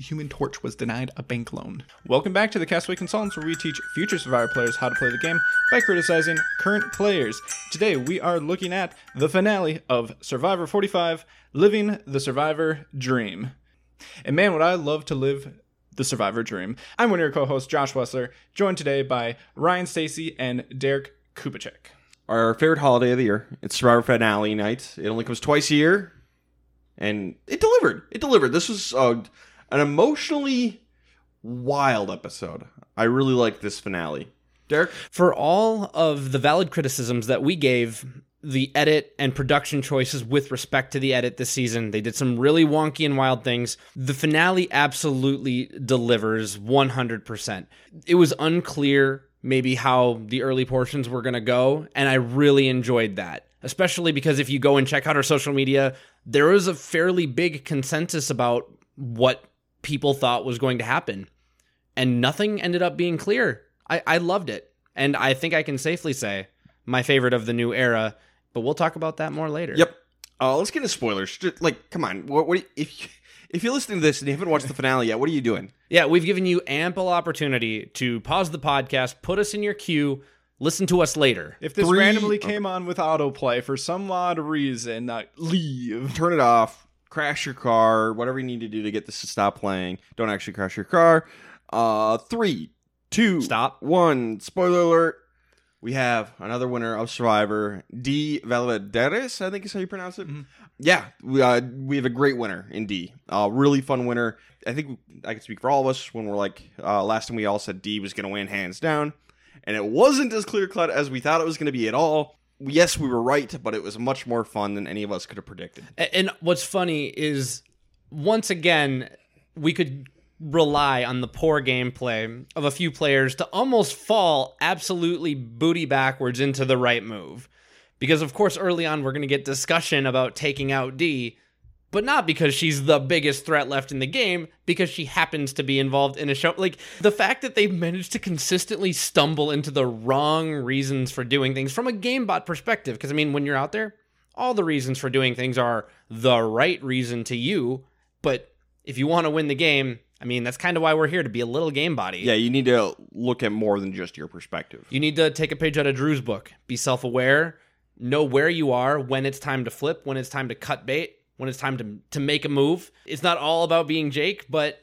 the Human Torch was denied a bank loan. Welcome back to the Castaway Consultants, where we teach future Survivor players how to play the game by criticizing current players. Today, we are looking at the finale of Survivor 45 Living the Survivor Dream. And man, would I love to live the Survivor Dream. I'm one of your co hosts, Josh Wessler, joined today by Ryan Stacy and Derek Kubicek. Our favorite holiday of the year. It's Survivor finale night. It only comes twice a year, and it delivered. It delivered. This was uh, an emotionally wild episode. I really like this finale. Derek, For all of the valid criticisms that we gave the edit and production choices with respect to the edit this season, they did some really wonky and wild things. The finale absolutely delivers 100%. It was unclear maybe how the early portions were going to go, and I really enjoyed that. Especially because if you go and check out our social media, there is a fairly big consensus about what people thought was going to happen. And nothing ended up being clear. I, I loved it. And I think I can safely say my favorite of the new era, but we'll talk about that more later. Yep. Uh, let's get into spoilers. Just, like, come on. What, what you- if you, if you're listening to this and you haven't watched the finale yet, what are you doing? Yeah, we've given you ample opportunity to pause the podcast, put us in your queue, listen to us later. If this Three- randomly came on with autoplay for some odd reason, uh, leave. Turn it off. Crash your car. Whatever you need to do to get this to stop playing. Don't actually crash your car. Uh, three, two, Stop. one. Spoiler alert. We have another winner of Survivor, D. Valladares, I think is how you pronounce it. Yeah, we, uh, we have a great winner in D. Uh, really fun winner. I think I can speak for all of us when we're like, uh, last time we all said D was going to win hands down. And it wasn't as clear cut as we thought it was going to be at all. Yes, we were right, but it was much more fun than any of us could have predicted. And what's funny is, once again, we could rely on the poor gameplay of a few players to almost fall absolutely booty backwards into the right move. Because, of course, early on, we're going to get discussion about taking out D, but not because she's the biggest threat left in the game, because she happens to be involved in a show. Like, the fact that they've managed to consistently stumble into the wrong reasons for doing things from a GameBot perspective. Because, I mean, when you're out there, all the reasons for doing things are the right reason to you. But if you want to win the game, I mean, that's kind of why we're here to be a little game body. Yeah, you need to look at more than just your perspective. You need to take a page out of Drew's book. Be self aware, know where you are, when it's time to flip, when it's time to cut bait, when it's time to, to make a move. It's not all about being Jake, but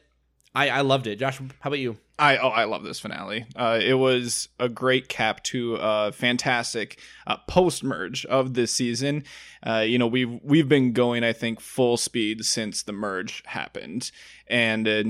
I, I loved it. Josh, how about you? I oh I love this finale. Uh, it was a great cap to a fantastic uh, post merge of this season. Uh, you know we've we've been going I think full speed since the merge happened, and uh,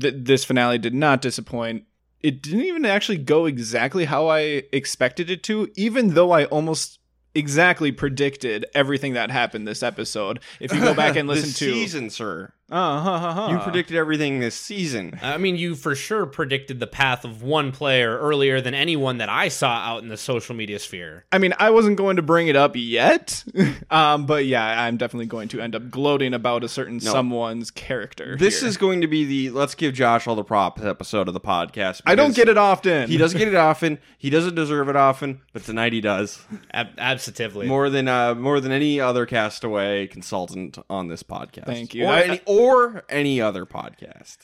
th- this finale did not disappoint. It didn't even actually go exactly how I expected it to, even though I almost exactly predicted everything that happened this episode. If you go back and listen this to season, sir. Uh, huh, huh, huh. You predicted everything this season. I mean, you for sure predicted the path of one player earlier than anyone that I saw out in the social media sphere. I mean, I wasn't going to bring it up yet, um, but yeah, I'm definitely going to end up gloating about a certain someone's character. This here. is going to be the let's give Josh all the props episode of the podcast. I don't get it often. He doesn't get it often. He doesn't deserve it often, but tonight he does. Ab- absolutely. More than uh, more than any other castaway consultant on this podcast. Thank you. Or, I- any, or any other podcast.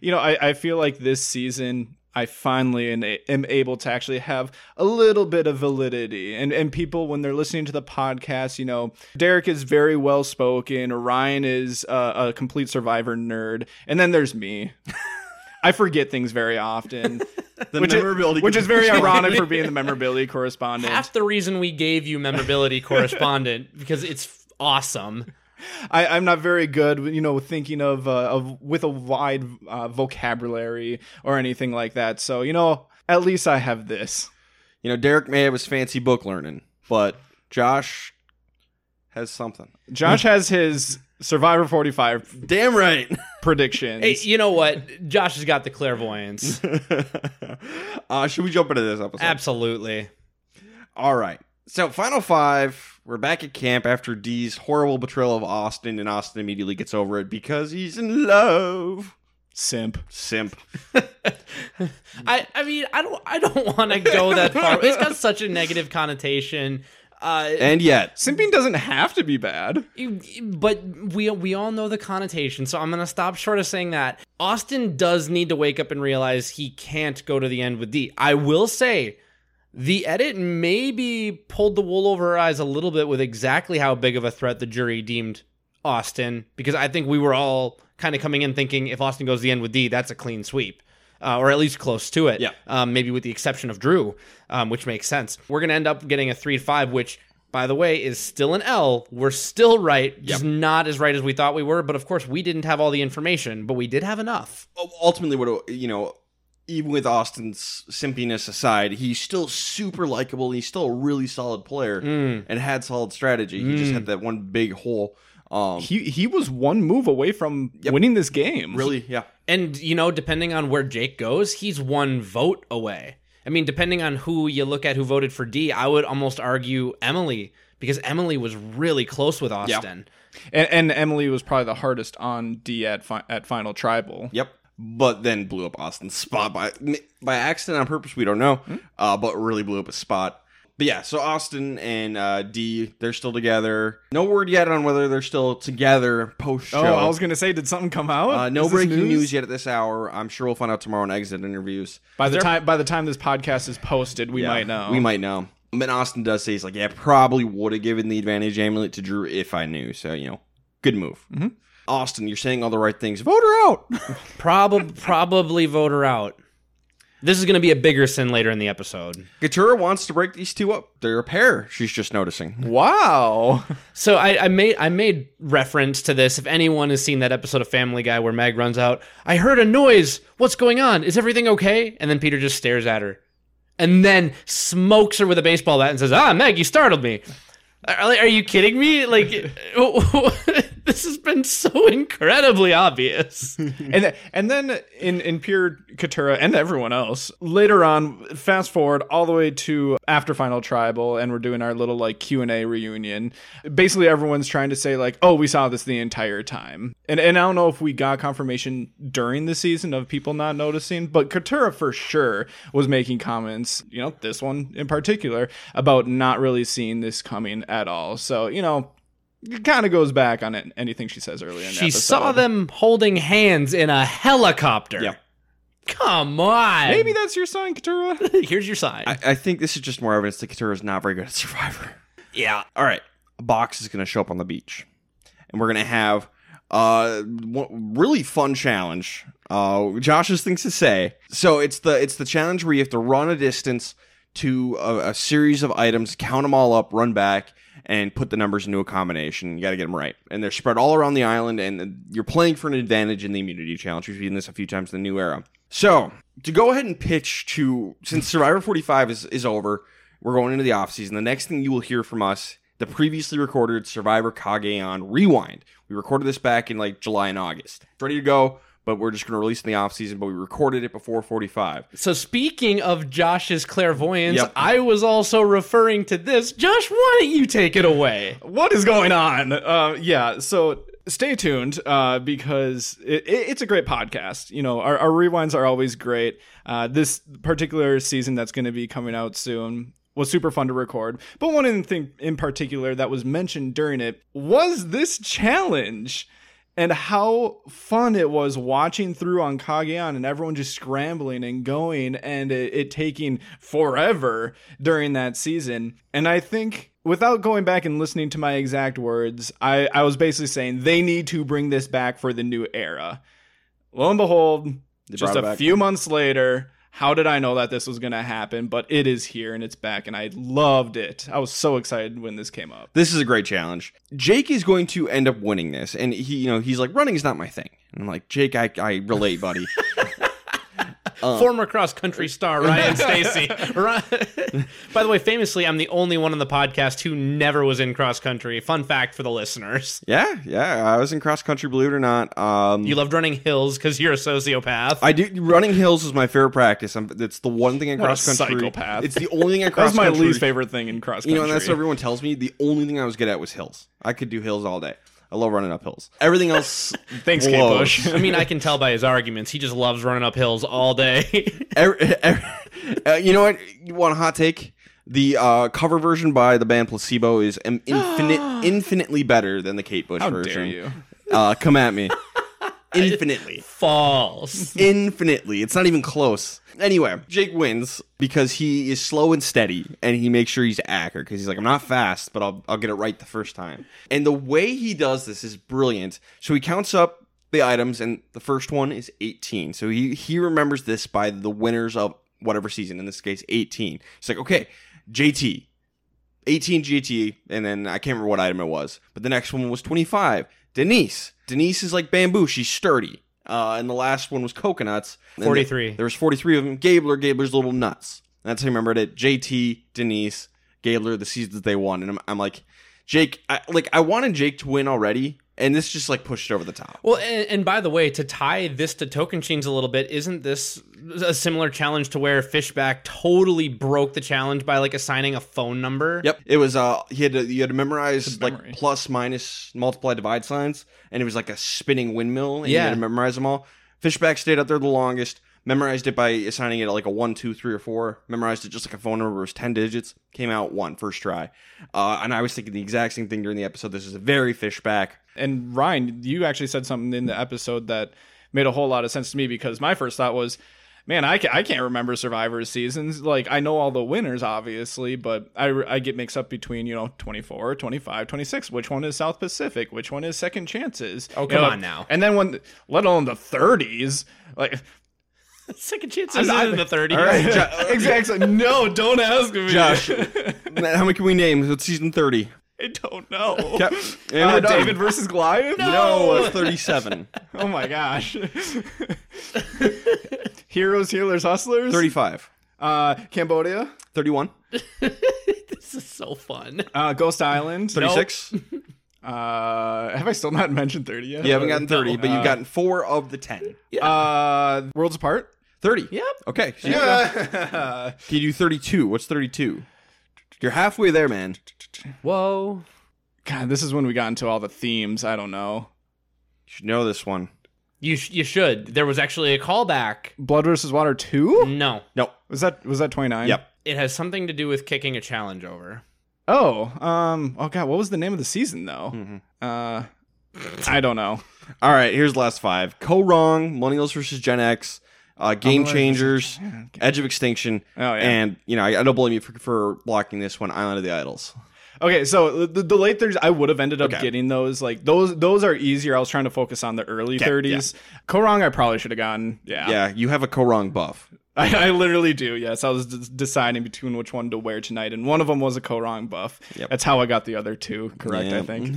You know, I, I feel like this season I finally am, am able to actually have a little bit of validity. And and people when they're listening to the podcast, you know, Derek is very well spoken. Ryan is uh, a complete survivor nerd, and then there's me. I forget things very often, The which, is, memorability which is very ironic for being the memorability correspondent. Half the reason we gave you memorability correspondent because it's awesome. I, I'm not very good, you know, thinking of uh, of with a wide uh, vocabulary or anything like that. So you know, at least I have this. You know, Derek may have his fancy book learning, but Josh has something. Josh has his Survivor 45 Damn right. predictions. Hey, you know what? Josh has got the clairvoyance. uh, should we jump into this episode? Absolutely. All right. So, final five. We're back at camp after Dee's horrible betrayal of Austin, and Austin immediately gets over it because he's in love. Simp. Simp. I I mean I don't I don't want to go that far. It's got such a negative connotation. Uh, And yet, Simping doesn't have to be bad. but we we all know the connotation, so I'm gonna stop short of saying that. Austin does need to wake up and realize he can't go to the end with D. I will say, the edit maybe pulled the wool over our eyes a little bit with exactly how big of a threat the jury deemed Austin, because I think we were all kind of coming in thinking if Austin goes the end with D, that's a clean sweep. Uh, or at least close to it. Yeah. Um, maybe with the exception of Drew, um, which makes sense. We're going to end up getting a 3 5, which, by the way, is still an L. We're still right, just not as right as we thought we were. But of course, we didn't have all the information, but we did have enough. ultimately, what you know, even with Austin's simpiness aside, he's still super likable. He's still a really solid player and had solid strategy. He just had that one big hole. Um, He he was one move away from winning this game. really, yeah. And, you know, depending on where Jake goes, he's one vote away. I mean, depending on who you look at who voted for D, I would almost argue Emily, because Emily was really close with Austin. And, and Emily was probably the hardest on D at fi- at Final Tribal. Yep. But then blew up Austin's spot by by accident on purpose. We don't know, uh, but really blew up a spot. But yeah, so Austin and uh, D, they're still together. No word yet on whether they're still together post show. Oh, I was gonna say, did something come out? uh, no breaking news? yet at this hour. I'm sure we'll find out tomorrow in exit interviews. By the time by the time this podcast is posted, we Yeah, might know. We might know. But Austin does say he's like, yeah, probably would have given the advantage amulet to Drew if I knew. So you know, good move. Mm-hmm. Austin, you're saying all the right things. Vote her out. Prob- probably vote her out. This is going to be a bigger sin later in the episode. Katura wants to break these two up. They're a pair. She's just noticing. Wow. So I, I made I made reference to this. If anyone has seen that episode of Family Guy where Meg runs out, I heard a noise. What's going on? Is everything okay? And then Peter just stares at her, and then smokes her with a baseball bat and says, "Ah, Meg, you startled me." Are, are you kidding me? Like, this has been so incredibly obvious. and and then in in pure Katura and everyone else later on, fast forward all the way to after Final Tribal, and we're doing our little like Q and A reunion. Basically, everyone's trying to say like, "Oh, we saw this the entire time," and and I don't know if we got confirmation during the season of people not noticing, but Katura for sure was making comments. You know, this one in particular about not really seeing this coming at all. So you know. It kind of goes back on it, anything she says earlier in the She episode. saw them holding hands in a helicopter. Yeah. Come on. Maybe that's your sign, Katura. Here's your sign. I, I think this is just more evidence that Katura is not very good at Survivor. yeah. All right, a box is going to show up on the beach, and we're going to have uh really fun challenge. Uh, Josh has things to say. So it's the it's the challenge where you have to run a distance to a, a series of items, count them all up, run back, and put the numbers into a combination. You got to get them right, and they're spread all around the island, and you're playing for an advantage in the immunity challenge. We've seen this a few times in the new era. So to go ahead and pitch to since Survivor 45 is is over, we're going into the off season. The next thing you will hear from us, the previously recorded Survivor Cagayan Rewind. We recorded this back in like July and August. Ready to go, but we're just going to release in the off season. But we recorded it before 45. So speaking of Josh's clairvoyance, Yep. I was also referring to this. Josh, why don't you take it away? what is going on? Uh, yeah, so stay tuned uh, because it, it, it's a great podcast. You know, our, our rewinds are always great. Uh, this particular season that's going to be coming out soon was super fun to record. But one thing in particular that was mentioned during it was this challenge. And how fun it was watching through on Cagayan and everyone just scrambling and going and it, it taking forever during that season. And I think without going back and listening to my exact words, I, I was basically saying they need to bring this back for the new era. Lo and behold, just a few months later, how did I know that this was going to happen? But it is here and it's back, and I loved it. I was so excited when this came up. This is a great challenge. Jake is going to end up winning this, and he, you know, he's like, running is not my thing. And I'm like, Jake, I, I relate, buddy. Former cross country star Ryan Stacy. By the way, famously, I'm the only one on the podcast who never was in cross country. Fun fact for the listeners. yeah, yeah, I was in cross country, believe it or not. Um, You loved running hills because you're a sociopath. I do. Running hills is my favorite practice. I'm, it's the one thing in cross country. psychopath. It's the only thing in cross was my least favorite thing in cross You know, and that's what everyone tells me. The only thing I was good at was hills. I could do hills all day. I love running up hills. Everything else, Thanks, Kate blows. Bush. I mean, I can tell by his arguments. He just loves running up hills all day. Every- every- uh, you know what? You want a hot take? The uh, cover version by the band Placebo is im- infinite, infinitely better than the Kate Bush How version. dare you? Uh, come at me. infinitely. False. Infinitely. It's not even close. Anyway, Jake wins because he is slow and steady and he makes sure he's accurate because he's like, I'm not fast, but I'll, I'll get it right the first time. And the way he does this is brilliant. So he counts up the items and the first one is 18. So he, he remembers this by the winners of whatever season, in this case, 18. He's like, okay, JT, 18 GT, and then I can't remember what item it was. But the next one was 25. Denise. Denise is like bamboo. She's sturdy. Uh, and the last one was coconuts. And 43. th- there was 43 of them. Gabler, Gabler's little nuts. That's how I remembered it. JT, Denise, Gabler, the seasons they won. And I'm, I'm like, Jake, I, like I wanted Jake to win already, and this just like pushed it over the top. Well, and, and by the way, to tie this to Tocantins a little bit, isn't this a similar challenge to where Fishbach totally broke the challenge by like assigning a phone number? Yep, it was. Uh, he had to you had to memorize like plus, minus, multiply, divide signs, and it was like a spinning windmill, and you Yeah. had to memorize them all. Fishbach stayed out there the longest. Memorized it by assigning it like a one, two, three, or four. Memorized it just like a phone number. It was ten digits. Came out one first try. Uh, and I was thinking the exact same thing during the episode. This is a very Fishbach. And Ryan, you actually said something in the episode that made a whole lot of sense to me because my first thought was, man, I, ca- I can't remember Survivor seasons. Like, I know all the winners, obviously, but I, I get mixed up between, you know, 24, 25, 26. Which one is South Pacific? Which one is Second Chances? Oh, You come know, on now. And then when, let alone the 30s, like, Second chance I'm not- in the 30s. All right, exactly. No, don't ask me. Josh. How many can we name? It's season thirty. I don't know. Yep. And Uh, we're. David versus Goliath? No, it's thirty-seven. Oh my gosh. Heroes, healers, hustlers. Thirty-five. Uh, Cambodia. 31. this is so fun. Uh, Ghost Island. 36. Uh, have I still not mentioned thirty yet? You haven't gotten 30, but Uh, you've gotten four of the 10. Uh, Worlds Apart. 30. Yep. Okay. So Yeah. Can you do 32? What's 32? You're halfway there, man. Whoa. God, this is when we got into all the themes. I don't know. You should know this one. You sh- you should. There was actually a callback. Blood versus Water two. No. No. Was that was that twenty nine? Yep. It has something to do with kicking a challenge over. Oh, um, oh god, what was the name of the season though? Mhm. Uh, I don't know. All right, here's the last five. Kaoh Rong, Millennials versus Gen X, uh, Game Changers, yeah, okay. Edge of Extinction, Oh yeah. and, you know, I, I don't blame you for, for blocking this one, Island of the Idols. Okay, so the, the late thirties, I would have ended up Okay. getting those. Like those, those are easier. I was trying to focus on the early thirties. Kaoh Rong, I probably should have gotten. Yeah, Yeah, you have a Kaoh Rong buff. I, I literally do. Yes, I was d- deciding between which one to wear tonight, and one of them was a Kaoh Rong buff. Yep. That's how I got the other two correct. I think.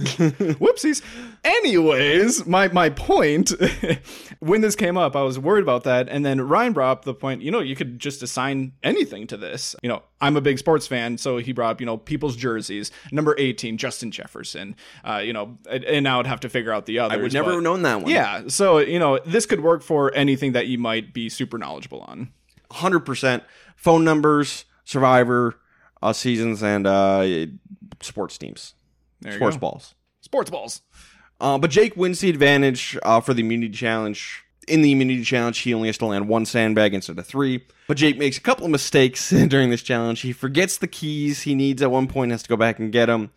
Whoopsies. Anyways, my my point when this came up, I was worried about that, and then Ryan brought up the point. You know, you could just assign anything to this. You know, I'm a big sports fan, so he brought up you know people's jerseys. Number 18, Justin Jefferson. Uh, you know, and, and I would have to figure out the others. I would never but- have known that one. Yeah, so you know, this could work for anything that you might be super knowledgeable on. 100%. Phone numbers, Survivor uh, seasons, and uh, sports teams. Sports go. balls. Sports balls. Uh, but Jake wins the advantage uh, for the immunity challenge. In the immunity challenge, he only has to land one sandbag instead of three. But Jake makes a couple of mistakes during this challenge. He forgets the keys he needs at one point, has to go back and get them.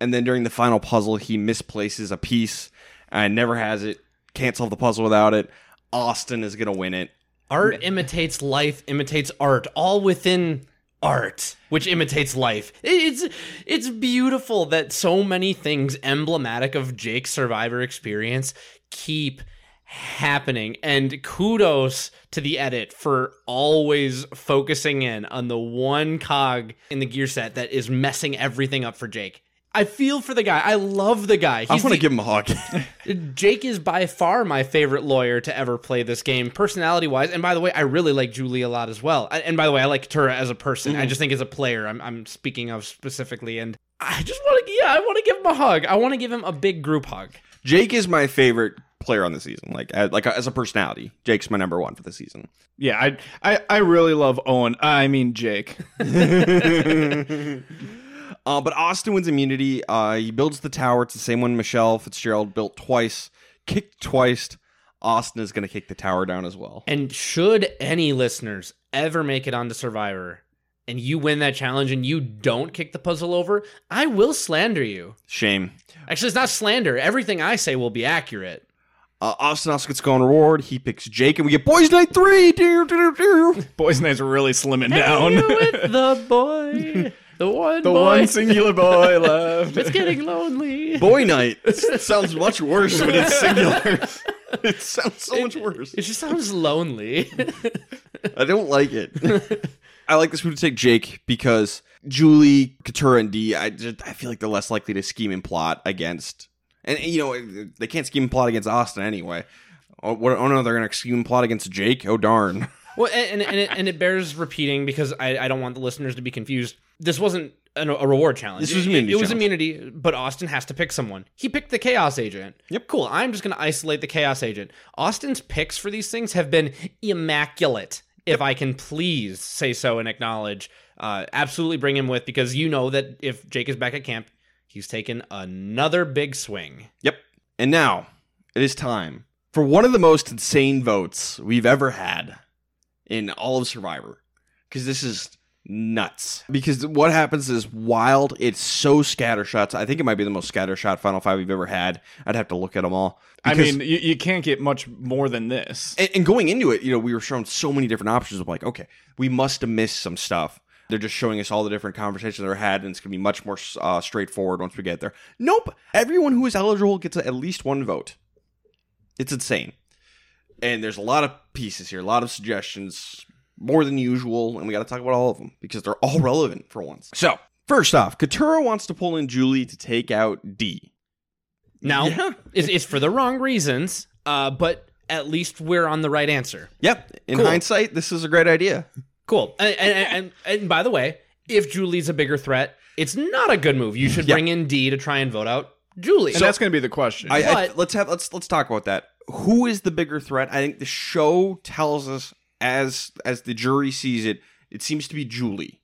And then during the final puzzle, he misplaces a piece and never has it. Can't solve the puzzle without it. Austin is going to win it. Art imitates life, imitates art, all within art, which imitates life. It's it's beautiful that so many things emblematic of Jake's survivor experience keep happening and kudos to the edit for always focusing in on the one cog in the gear set that is messing everything up for Jake. I feel for the guy. I love the guy. I He's want to the- give him a hug. Jake is by far my favorite lawyer to ever play this game, personality wise. And by the way, I really like Julie a lot as well. And by the way, I like Tura as a person. I mm-hmm. just think as a player, I'm, I'm speaking of specifically. And I just want to, yeah, I want to give him a hug. I want to give him a big group hug. Jake is my favorite player on the season. Like, as, like as a personality, Jake's my number one for the season. Yeah, I, I I really love Owen. I mean Jake. Uh, but Austin wins immunity. Uh, he builds the tower. It's the same one Michelle Fitzgerald built twice, kicked twice. Austin is going to kick the tower down as well. And should any listeners ever make it onto Survivor, and you win that challenge and you don't kick the puzzle over, I will slander you. Shame. Actually, it's not slander. Everything I say will be accurate. Uh, Austin also gets going reward. He picks Jake, and we get Boys Night 3. Dear, dear, dear. Boys' nights are really slimming down. With the boy, the one the boy. one singular boy left. it's getting lonely. Boy Night. It sounds much worse when it's singular. it sounds so much worse. It just sounds lonely. I don't like it. I like this move to take Jake because Julie, Katura, and D. I just I feel like they're less likely to scheme and plot against, and you know they can't scheme and plot against Austin anyway. Oh, what, oh no, they're gonna scheme and plot against Jake. Oh darn. well, and and it, and it bears repeating because I, I don't want the listeners to be confused. This wasn't an, a reward challenge. This was It- immunity It, was immunity, but Austin has to pick someone. He picked the Chaos Agent. Yep. Cool. I'm just going to isolate the Chaos Agent. Austin's picks for these things have been immaculate. If I can please say so and acknowledge, uh, absolutely bring him with because you know that if Jake is back at camp, he's taken another big swing. Yep. And now it is time for one of the most insane votes we've ever had in all of Survivor. Because this is nuts. Because what happens is wild. It's so scattershots. I think it might be the most scattershot Final Five we've ever had. I'd have to look at them all. I mean, you, you can't get much more than this. and, and going into it, you know, we were shown so many different options of like, okay, we must have missed some stuff. They're just showing us all the different conversations they're had, and it's going to be much more uh, straightforward once we get there. Nope. Everyone who is eligible gets at least one vote. It's insane. And there's a lot of pieces here, a lot of suggestions, more than usual, and we got to talk about all of them because they're all relevant for once. So, first off, Katura wants to pull in Julie to take out D. Now, Yeah. it's, it's for the wrong reasons, uh, but at least we're on the right answer. Yep. In Cool. hindsight, this is a great idea. Cool. And, and, and, and by the way, if Julie's a bigger threat, it's not a good move. You should Yeah. bring in D to try and vote out Julie. and that's going to be the question. I, I, But- let's have let's let's talk about that. Who is the bigger threat? I think the show tells us as as the jury sees it, it seems to be Julie,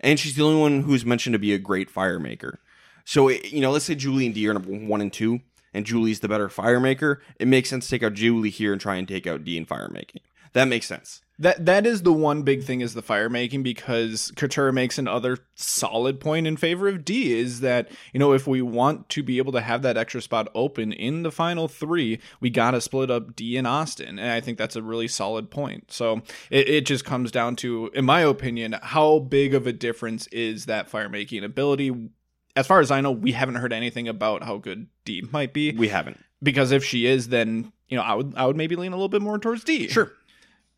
and she's the only one who's mentioned to be a great fire maker. So it- you know, let's say Julie and D are number one and two, and Julie's the better fire maker. It makes sense to take out Julie here and try and take out D in fire making. That makes sense. That that is the one big thing is the fire making because Katura makes another solid point in favor of D is that you know if we want to be able to have that extra spot open in the final three, we got to split up D and Austin, and I think that's a really solid point. So it, it just comes down to, in my opinion, how big of a difference is that fire making ability. As far as I know, we haven't heard anything about how good D might be. We haven't. because if she is, then you know I would I would maybe lean a little bit more towards D. Sure.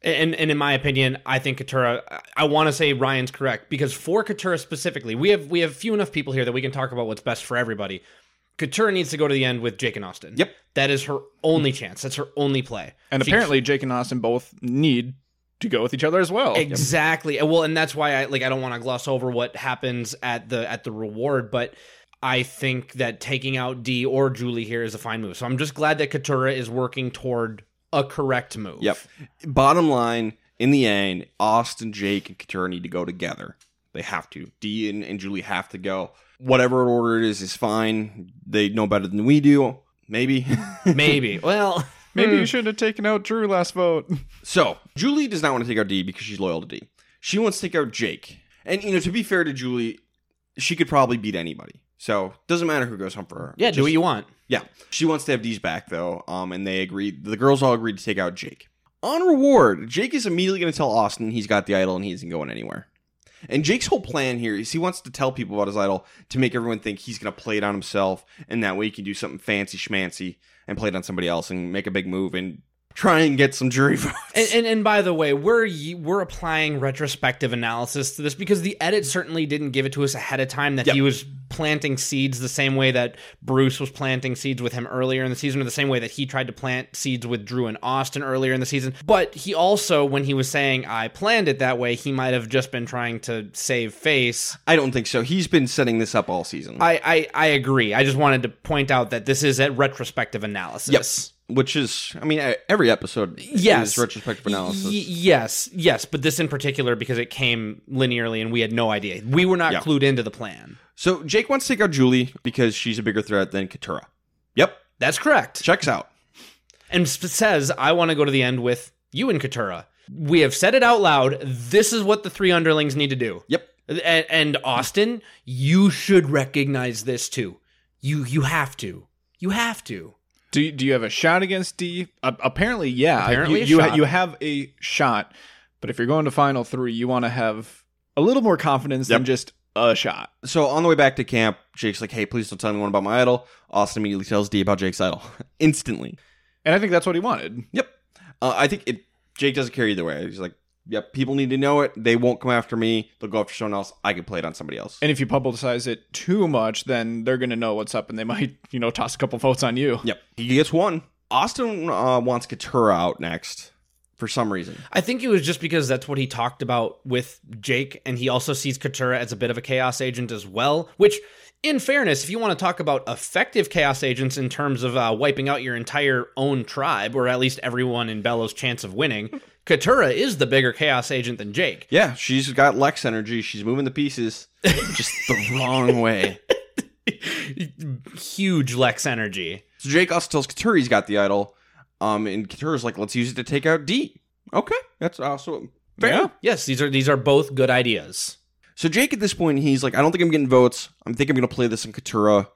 And, and in my opinion, I think Katura. I want to say Ryan's correct because for Katura specifically, we have we have few enough people here that we can talk about what's best for everybody. Katura needs to go to the end with Jake and Austin. Yep. that is her only chance. That's her only play. And She- apparently, Jake and Austin both need to go with each other as well. Exactly. And Well, and that's why I like I don't want to gloss over what happens at the at the reward, but I think that taking out D or Julie here is a fine move. So I'm just glad that Katura is working toward a correct move. Yep. Bottom line, in the end, Austin, Jake, and Katura need to go together. They have to. D and, and Julie have to go. Whatever order it is is fine. They know better than we do. Maybe. Maybe. Well, Maybe you hmm. shouldn't have taken out Drew last vote. so Julie does not want to take out D because she's loyal to D. She wants to take out Jake. And you know, to be fair to Julie, she could probably beat anybody. So doesn't matter who goes home for her. yeah, do what you want. Yeah, she wants to have D's back though, um, and they agreed. The girls all agreed to take out Jake. On reward, Jake is immediately going to tell Austin he's got the idol and he isn't going anywhere. And Jake's whole plan here is he wants to tell people about his idol to make everyone think he's going to play it on himself, and that way he can do something fancy schmancy and play it on somebody else and make a big move and try and get some jury votes. And, and and by the way, we're we're applying retrospective analysis to this because the edit certainly didn't give it to us ahead of time that Yep. he was planting seeds the same way that Bruce was planting seeds with him earlier in the season, or the same way that he tried to plant seeds with Drew and Austin earlier in the season. But he also, when he was saying I planned it that way, he might have just been trying to save face. I don't think so. He's been setting this up all season. I I, I agree. I just wanted to point out that this is a retrospective analysis. Which is, I mean, every episode Yes. is retrospective analysis. Y- yes, yes, but this in particular because it came linearly and we had no idea. We were not Yeah. clued into the plan. so Jake wants to take out Julie because she's a bigger threat than Katura. Yep, That's correct. checks out. And sp- says, "I want to go to the end with you and Katura." We have said it out loud. This is what the three underlings need to do. Yep. And, and Austin, you should recognize this too. You you have to. You have to. Do you, do you have a shot against D? Uh, apparently, yeah. Apparently you a you, ha- shot. you have a shot, but if you're going to final three, you want to have a little more confidence than just a shot. So on the way back to camp, Jake's like, "Hey, please don't tell anyone about my idol." Austin immediately tells D about Jake's idol instantly. And I think that's what he wanted. Yep. Uh, I think it. Jake doesn't care either way. He's like, "Yep, people need to know it. They won't come after me. They'll go after someone else. I can play it on somebody else." And if you publicize it too much, then they're going to know what's up and they might, you know, toss a couple votes on you. Yep. He gets one. Austin uh, wants Katura out next for some reason. I think it was just because that's what he talked about with Jake, and he also sees Katura as a bit of a chaos agent as well. Which, in fairness, if you want to talk about effective chaos agents in terms of uh, wiping out your entire own tribe, or at least everyone in Belo's chance of winning, Katura is the bigger chaos agent than Jake. Yeah, she's got Lex energy. She's moving the pieces just the wrong way. Huge Lex energy. So Jake also tells Katura he's got the idol. Um, and Katura's like, let's use it to take out D. Okay, that's also fair. Yeah. Yes, these are these are both good ideas. So Jake at this point, he's like, I don't think I'm getting votes. I think I'm going to play this in Katura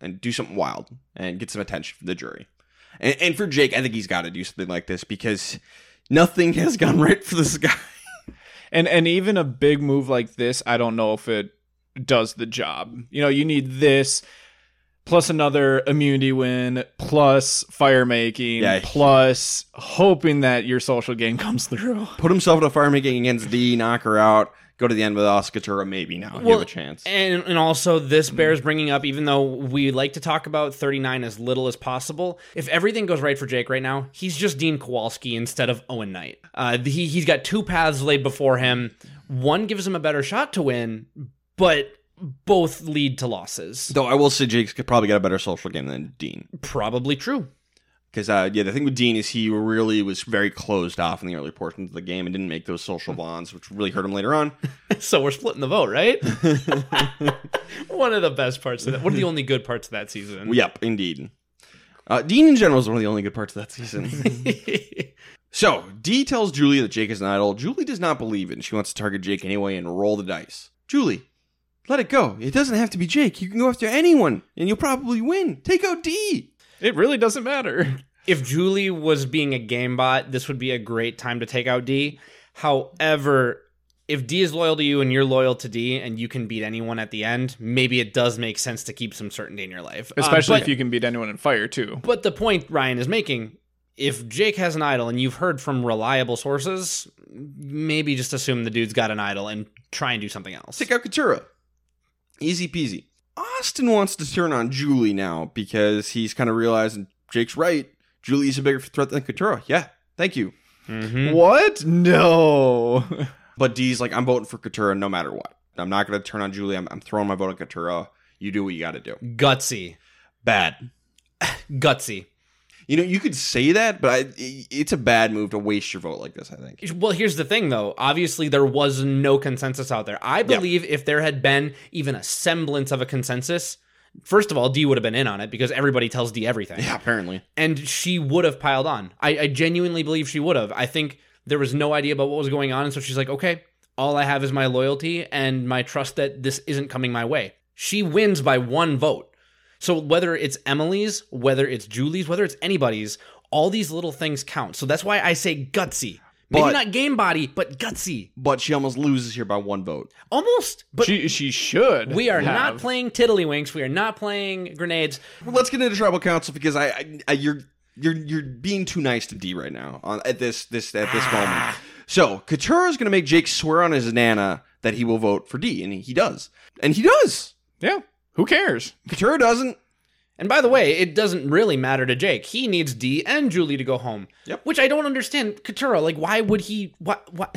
and do something wild and get some attention from the jury. And, and for Jake, I think he's got to do something like this because nothing has gone right for this guy. And and even a big move like this, I don't know if it does the job. You know, you need this plus another immunity win, plus fire making, Yeah. plus hoping that your social game comes through. Put himself in a fire making against D, knock her out, go to the end with Katura, maybe now. you have a chance. And, and also, this bears bringing up, even though we like to talk about 39 as little as possible, if everything goes right for Jake right now, he's just Dean Kowalski instead of Owen Knight. Uh, he, he's got two paths laid before him. One gives him a better shot to win, but both lead to losses. Though I will say Jake's could probably get a better social game than Dean. Probably true. Because, uh, yeah, the thing with Dean is he really was very closed off in the early portions of the game and didn't make those social bonds, which really hurt him later on. So we're splitting the vote, right? one of the best parts of that. One of the only good parts of that season. yep, indeed. Uh, Dean in general is one of the only good parts of that season. so, Dee tells Julie that Jake is an idol. Julie does not believe it, and she wants to target Jake anyway and roll the dice. Julie, let it go. It doesn't have to be Jake. You can go after anyone, and you'll probably win. Take out D. It really doesn't matter. if Julie was being a game bot, this would be a great time to take out D. However, if D is loyal to you and you're loyal to D and you can beat anyone at the end, maybe it does make sense to keep some certainty in your life. Um, Especially but, if you can beat anyone in fire too. But the point Ryan is making, if Jake has an idol and you've heard from reliable sources, maybe just assume the dude's got an idol and try and do something else. Take out Katura. Easy peasy. Austin wants to turn on Julie now because he's kind of realizing Jake's right. Julie's a bigger threat than Katura. Yeah, thank you. Mhm. What? No. But D's like, I'm voting for Katura no matter what. I'm not going to turn on Julie. I'm, I'm throwing my vote on Katura. You do what you got to do. Gutsy. Bad. Gutsy. You know, you could say that, but I, it's a bad move to waste your vote like this, I think. Well, here's the thing, though. Obviously, there was no consensus out there. I believe if there had been even a semblance of a consensus, first of all, D would have been in on it because everybody tells D everything. Yeah, apparently. And she would have piled on. I, I genuinely believe she would have. I think there was no idea about what was going on. And so she's like, okay, all I have is my loyalty and my trust that this isn't coming my way. She wins by one vote. So whether it's Emily's, whether it's Julie's, whether it's anybody's, all these little things count. So that's why I say gutsy. Maybe But- not game body, but gutsy. But she almost loses here by one vote. Almost. But she she should. we are have. not playing tiddlywinks. We are not playing grenades. Well, let's get into tribal council because I, I, I you're you're you're being too nice to D right now on at this this at this ah. moment. So Katura is going to make Jake swear on his nana that he will vote for D, and he does, and he does. Yeah. Who cares? Katura doesn't. And by the way, it doesn't really matter to Jake. He needs D and Julie to go home. Yep. Which I don't understand. Katura, like, why would he? Why? Why?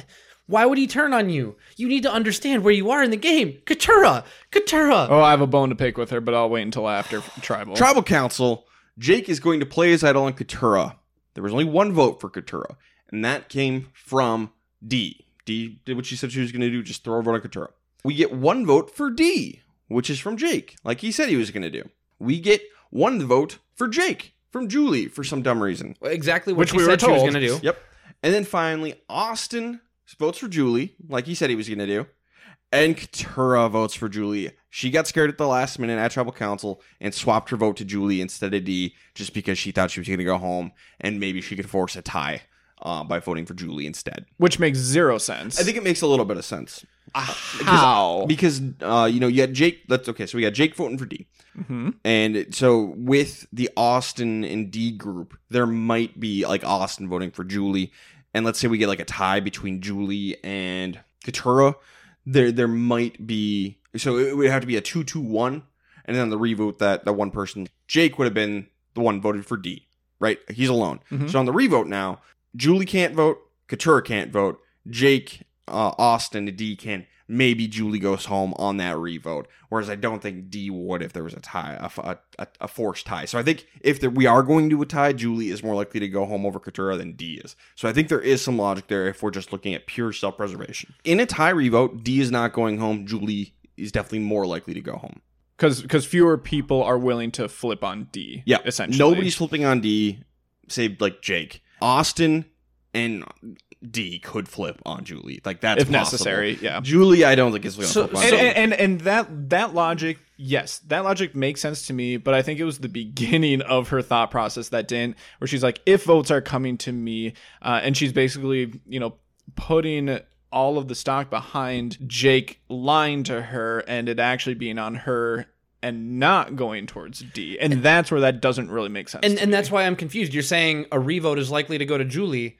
Why would he turn on you? You need to understand where you are in the game. Katura! Katura! Oh, I have a bone to pick with her, but I'll wait until after tribal. Tribal council. Jake is going to play his idol on Katura. There was only one vote for Katura, and that came from D. D did what she said she was going to do, just throw a vote on Katura. We get one vote for D, which is from Jake, like he said he was going to do. We get one vote for Jake from Julie for some dumb reason. Exactly what Which she we were said she was told. going to do. Yep. And then finally, Austin votes for Julie, like he said he was going to do. And Katura votes for Julie. She got scared at the last minute at Tribal Council and swapped her vote to Julie instead of D just because she thought she was going to go home and maybe she could force a tie uh, by voting for Julie instead. Which makes zero sense. I think it makes a little bit of sense. How? Because, uh, you know, you had Jake. That's okay. So we got Jake voting for D. hmm And so with the Austin and D group, there might be like Austin voting for Julie. And let's say we get like a tie between Julie and Katura. There there might be so it would have to be a 2-2-1 and then the revote that that one person Jake would have been the one voted for D, right? He's alone. Mhm. So on the revote now, Julie can't vote, Katura can't vote, Jake, uh, Austin, and D can. Maybe Julie goes home on that revote, whereas I don't think D would if there was a tie, a forced tie. So I think if there, we are going to a tie, Julie is more likely to go home over Katura than D is. So I think there is some logic there if we're just looking at pure self preservation. In a tie revote, D is not going home. Julie is definitely more likely to go home. Because fewer people are willing to flip on D. Yeah, essentially. Nobody's flipping on D, save like Jake, Austin, and D could flip on Julie. Like that's if possible. necessary. Yeah. Julie, I don't think is going to So- flip on. and, and, and and that that logic, yes, that logic makes sense to me. But I think it was the beginning of her thought process that didn't, where she's like, if votes are coming to me, uh, and she's basically, you know, putting all of the stock behind Jake lying to her, and it actually being on her and not going towards D, and that's where that doesn't really make sense. And to and me. that's why I'm confused. You're saying a revote is likely to go to Julie.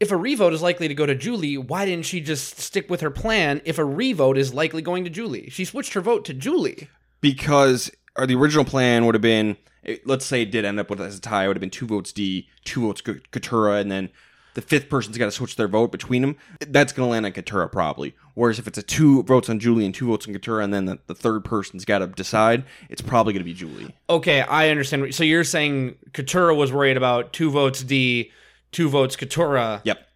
If a revote is likely to go to Julie, why didn't she just stick with her plan if a revote is likely going to Julie? She switched her vote to Julie. because or the original plan would have been let's say it did end up with as a tie it would have been two votes d two votes K- katura and then the fifth person's got to switch their vote between them that's going to land on katura probably whereas if it's a two votes on julie and two votes on katura and then the, the third person's got to decide it's probably going to be julie Okay, I understand. So you're saying Katura was worried about two votes D, two votes Katura. yep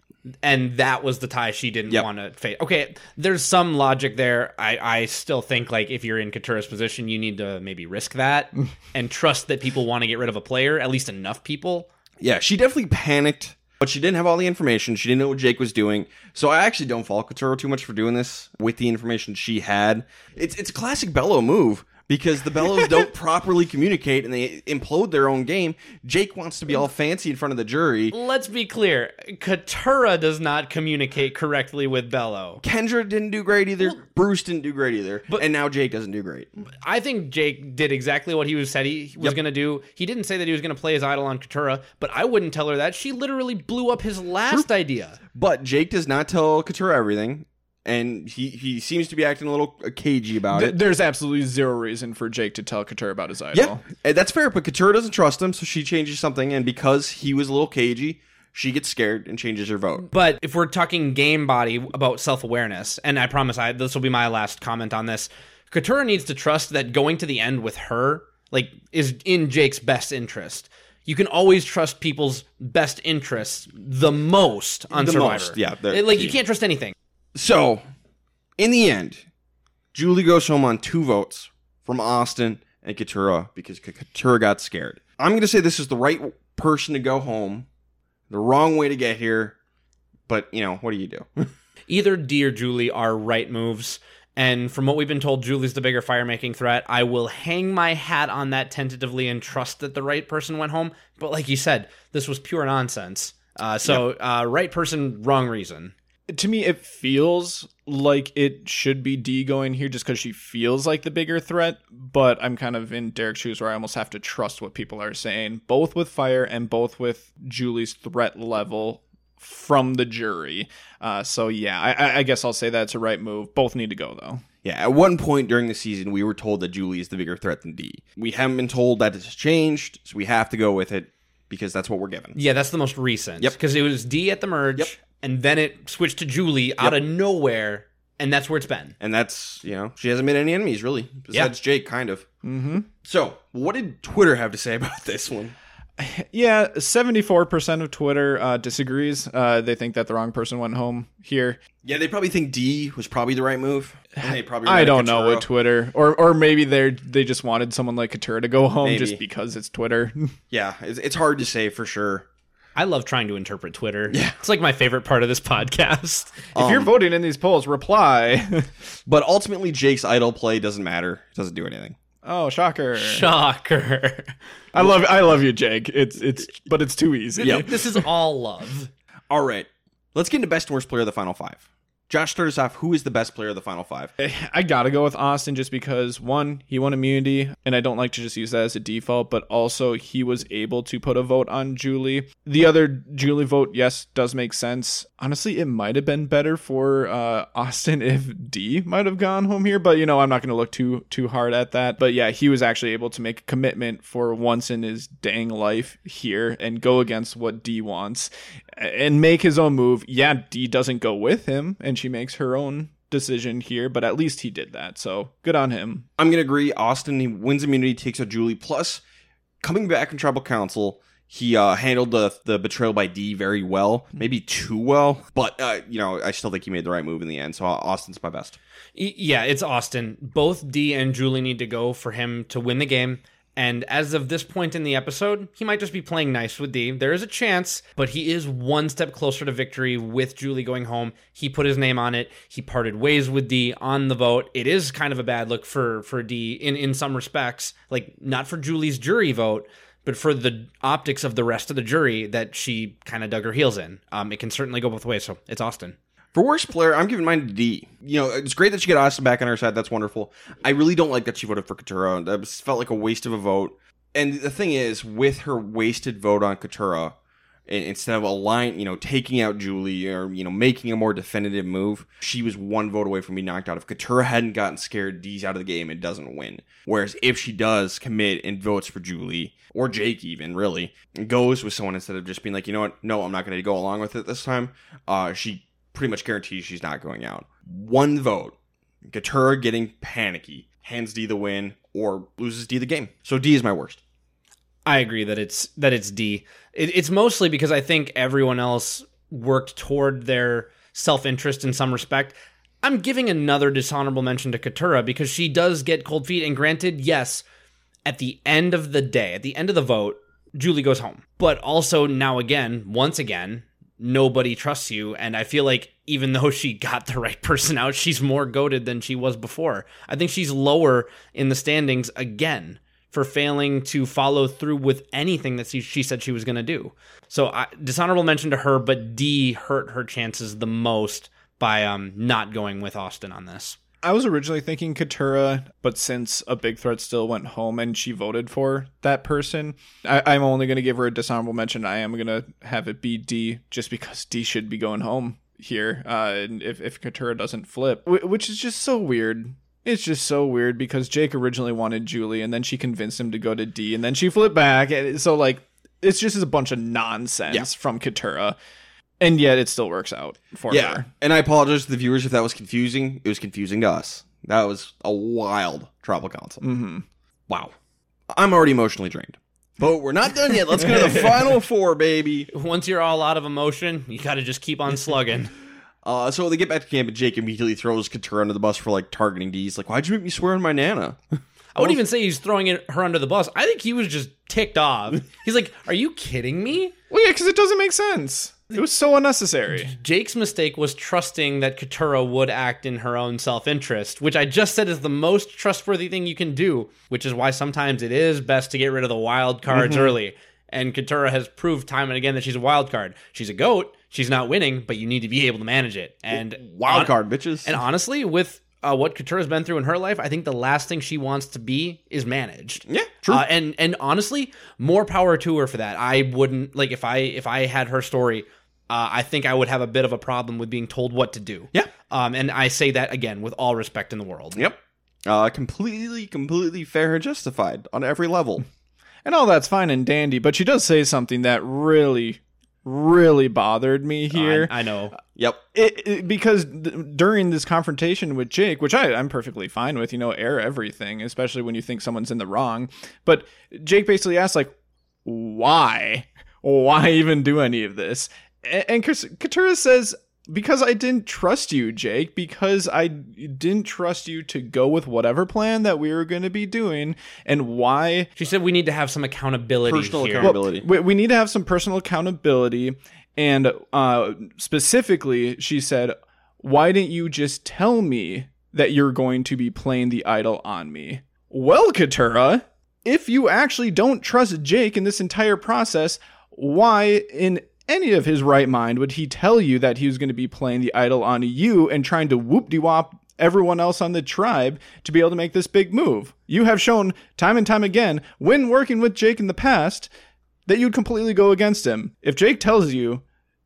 and that was the tie she didn't Yep. want to face. Okay, there's some logic there. I, I still think like if you're in Katura's position, you need to maybe risk that and trust that people want to get rid of a player, at least enough people. yeah she definitely panicked but she didn't have all the information. She didn't know what jake was doing. So i actually don't fault katura too much for doing this with the information she had. It's, it's a classic Belo move because the Belos don't properly communicate and they implode their own game jake wants to be all fancy in front of the jury Let's be clear, Katura does not communicate correctly with Belo. kendra didn't do great either bruce didn't do great either But, and now jake doesn't do great I think Jake did exactly what he was said he was Yep. going to do. He didn't say that he was going to play his idol on Katura, but I wouldn't tell her that. She literally blew up his last idea. but jake does not tell katura everything and he, he seems to be acting a little cagey about Th- it there's absolutely zero reason for Jake to tell Katura about his idol. Yeah, that's fair. But Katura doesn't trust him, so she changes something, and because he was a little cagey, she gets scared and changes her vote. But if we're talking game body about self awareness, and I promise I this will be my last comment on this, Katura needs to trust that going to the end with her like is in Jake's best interest. You can always trust people's best interests the most on The Survivor. most, yeah, It- like you can't trust anything. So, in the end, Julie goes home on two votes from Austin and Katura because Katura got scared. I'm going to say this is the right person to go home, the wrong way to get here, but you know, what do you do? Either D or Julie are right moves. And from what we've been told, Julie's the bigger fire making threat. I will hang my hat on that tentatively and trust that the right person went home. But like you said, this was pure nonsense. Uh, so, uh, right person, wrong reason. To me it feels like it should be D going here just because she feels like the bigger threat, but I'm kind of in Derek's shoes where I almost have to trust what people are saying, both with fire and both with Julie's threat level from the jury. Uh, so yeah, I- I, I guess I'll say that's a right move. Both need to go though. Yeah, at one point during the season, we were told that Julie is the bigger threat than D. We haven't been told that it's changed, so we have to go with it because that's what we're given. Yeah, that's the most recent. Yep. Because it was D at the merge, Yep. And then it switched to Julie out of nowhere, and that's where it's been. And that's, you know, she hasn't made any enemies really, besides Jake, kind of. Mm-hmm. So, what did Twitter have to say about this one? Yeah, 74% of Twitter uh, disagrees. Uh, they think that the wrong person went home here. Yeah, they probably think D was probably the right move. And they probably I don't know what Twitter, or or maybe they they just wanted someone like Katura to go home Maybe. just because it's Twitter. Yeah, it's, it's hard to say for sure. I love trying to interpret Twitter. Yeah. It's like my favorite part of this podcast. Um, if you're voting in these polls, reply. But ultimately, Jake's idol play doesn't matter. It doesn't do anything. oh, shocker! Shocker. I love I love you, Jake. It's it's but it's too easy. This is all love. All right, let's get into best and worst player of the final five. Josh, start us off. Who is the best player of the final five? I gotta go with Austin just because one, he won immunity, and I don't like to just use that as a default, but also he was able to put a vote on Julie. The other Julie vote, yes, does make sense. Honestly, it might have been better for uh, Austin if D might have gone home here, but you know, I'm not gonna look too too hard at that. But yeah, he was actually able to make a commitment for once in his dang life here and go against what D wants and make his own move. Yeah, D doesn't go with him, and she makes her own decision here, but at least he did that. So good on him. I'm gonna agree. Austin he wins immunity, takes out Julie. Plus, coming back in tribal council, he uh, handled the the betrayal by D very well, maybe too well. But uh, you know, I still think he made the right move in the end. So uh, Austin's my best. Yeah, it's Austin. Both D and Julie need to go for him to win the game. And as of this point in the episode, he might just be playing nice with D. There is a chance, but he is one step closer to victory with Julie going home. He put his name on it. He parted ways with D on the vote. It is kind of a bad look for for D in in some respects, like not for Julie's jury vote, but for the optics of the rest of the jury that she kind of dug her heels in. Um, it can certainly go both ways. So it's Austin. For worst player, I'm giving mine to D. You know, it's great that she got Austin back on her side. That's wonderful. I really don't like that she voted for Katura. That felt like a waste of a vote. And the thing is, with her wasted vote on Katura, instead of align, you know, taking out Julie or you know making a more definitive move, she was one vote away from being knocked out. If Katura hadn't gotten scared, D's out of the game and doesn't win. Whereas if she does commit and votes for Julie or Jake, even really goes with someone instead of just being like, you know what, no, I'm not going to go along with it this time. Uh, she pretty much guarantees she's not going out. One vote, Katura getting panicky, hands D the win, or loses D the game. So D is my worst. I agree that it's that it's D. It, it's mostly because I think everyone else worked toward their self interest in some respect. I'm giving another dishonorable mention to Katura because she does get cold feet. And granted, yes, at the end of the day, at the end of the vote, Julie goes home. But also now again, once again, nobody trusts you. And I feel like even though she got the right person out, she's more goaded than she was before. I think she's lower in the standings again for failing to follow through with anything that she, said she was going to do. So I, dishonorable mention to her, but D hurt her chances the most by um, not going with Austin on this. I was originally thinking Katura, but since a big threat still went home and she voted for that person, I, I'm only going to give her a dishonorable mention. I am going to have it be D just because D should be going home here uh, and if, if Katura doesn't flip, wh- which is just so weird. It's just so weird because Jake originally wanted Julie and then she convinced him to go to D and then she flipped back. And so, like, it's just a bunch of nonsense Yeah. from Katura. And yet it still works out for Yeah. her. And I apologize to the viewers if that was confusing. It was confusing to us. That was a wild tribal council. Mm-hmm. Wow. I'm already emotionally drained. But we're not done yet. Let's go to the final four, baby. Once you're all out of emotion, you got to just keep on slugging. Uh, so they get back to camp, and Jake immediately throws Katura under the bus for like targeting D. He's like, "Why'd you make me swear on my nana?" I wouldn't even say he's throwing it, her under the bus. I think he was just ticked off. He's like, "Are you kidding me?" Well, yeah, because it doesn't make sense. It was so unnecessary. Jake's mistake was trusting that Katura would act in her own self interest, which I just said is the most trustworthy thing you can do, which is why sometimes it is best to get rid of the wild cards early. And Katura has proved time and again that she's a wild card. She's a goat. She's not winning, but you need to be able to manage it. And Wild card, bitches. And honestly, with uh, what Katura's been through in her life, I think the last thing she wants to be is managed. yeah, true. Uh, and and honestly, more power to her for that. I wouldn't like if I if I had her story. Uh, I think I would have a bit of a problem with being told what to do. Yeah. Um, and I say that again with all respect in the world. yep. Uh, completely, completely fair and justified on every level. And all that's fine and dandy, but she does say something that really, really bothered me here. I, I know. Yep. it, it- because th- during this confrontation with Jake, which I, I'm perfectly fine with, you know, air everything, especially when you think someone's in the wrong. But Jake basically asks, like, why? Why even do any of this? A- And Chris, Katura says, Because I didn't trust you, Jake. Because I didn't trust you to go with whatever plan that we were going to be doing, and why She said we need to have some accountability Personal here. accountability. we, we need to have some personal accountability. And uh, specifically, she said, Why didn't you just tell me that you're going to be playing the idol on me? Well, Katura, if you actually don't trust Jake in this entire process, why in any of his right mind would he tell you that he was going to be playing the idol on you and trying to whoop de wop everyone else on the tribe to be able to make this big move? You have shown time and time again when working with Jake in the past that you'd completely go against him. If Jake tells you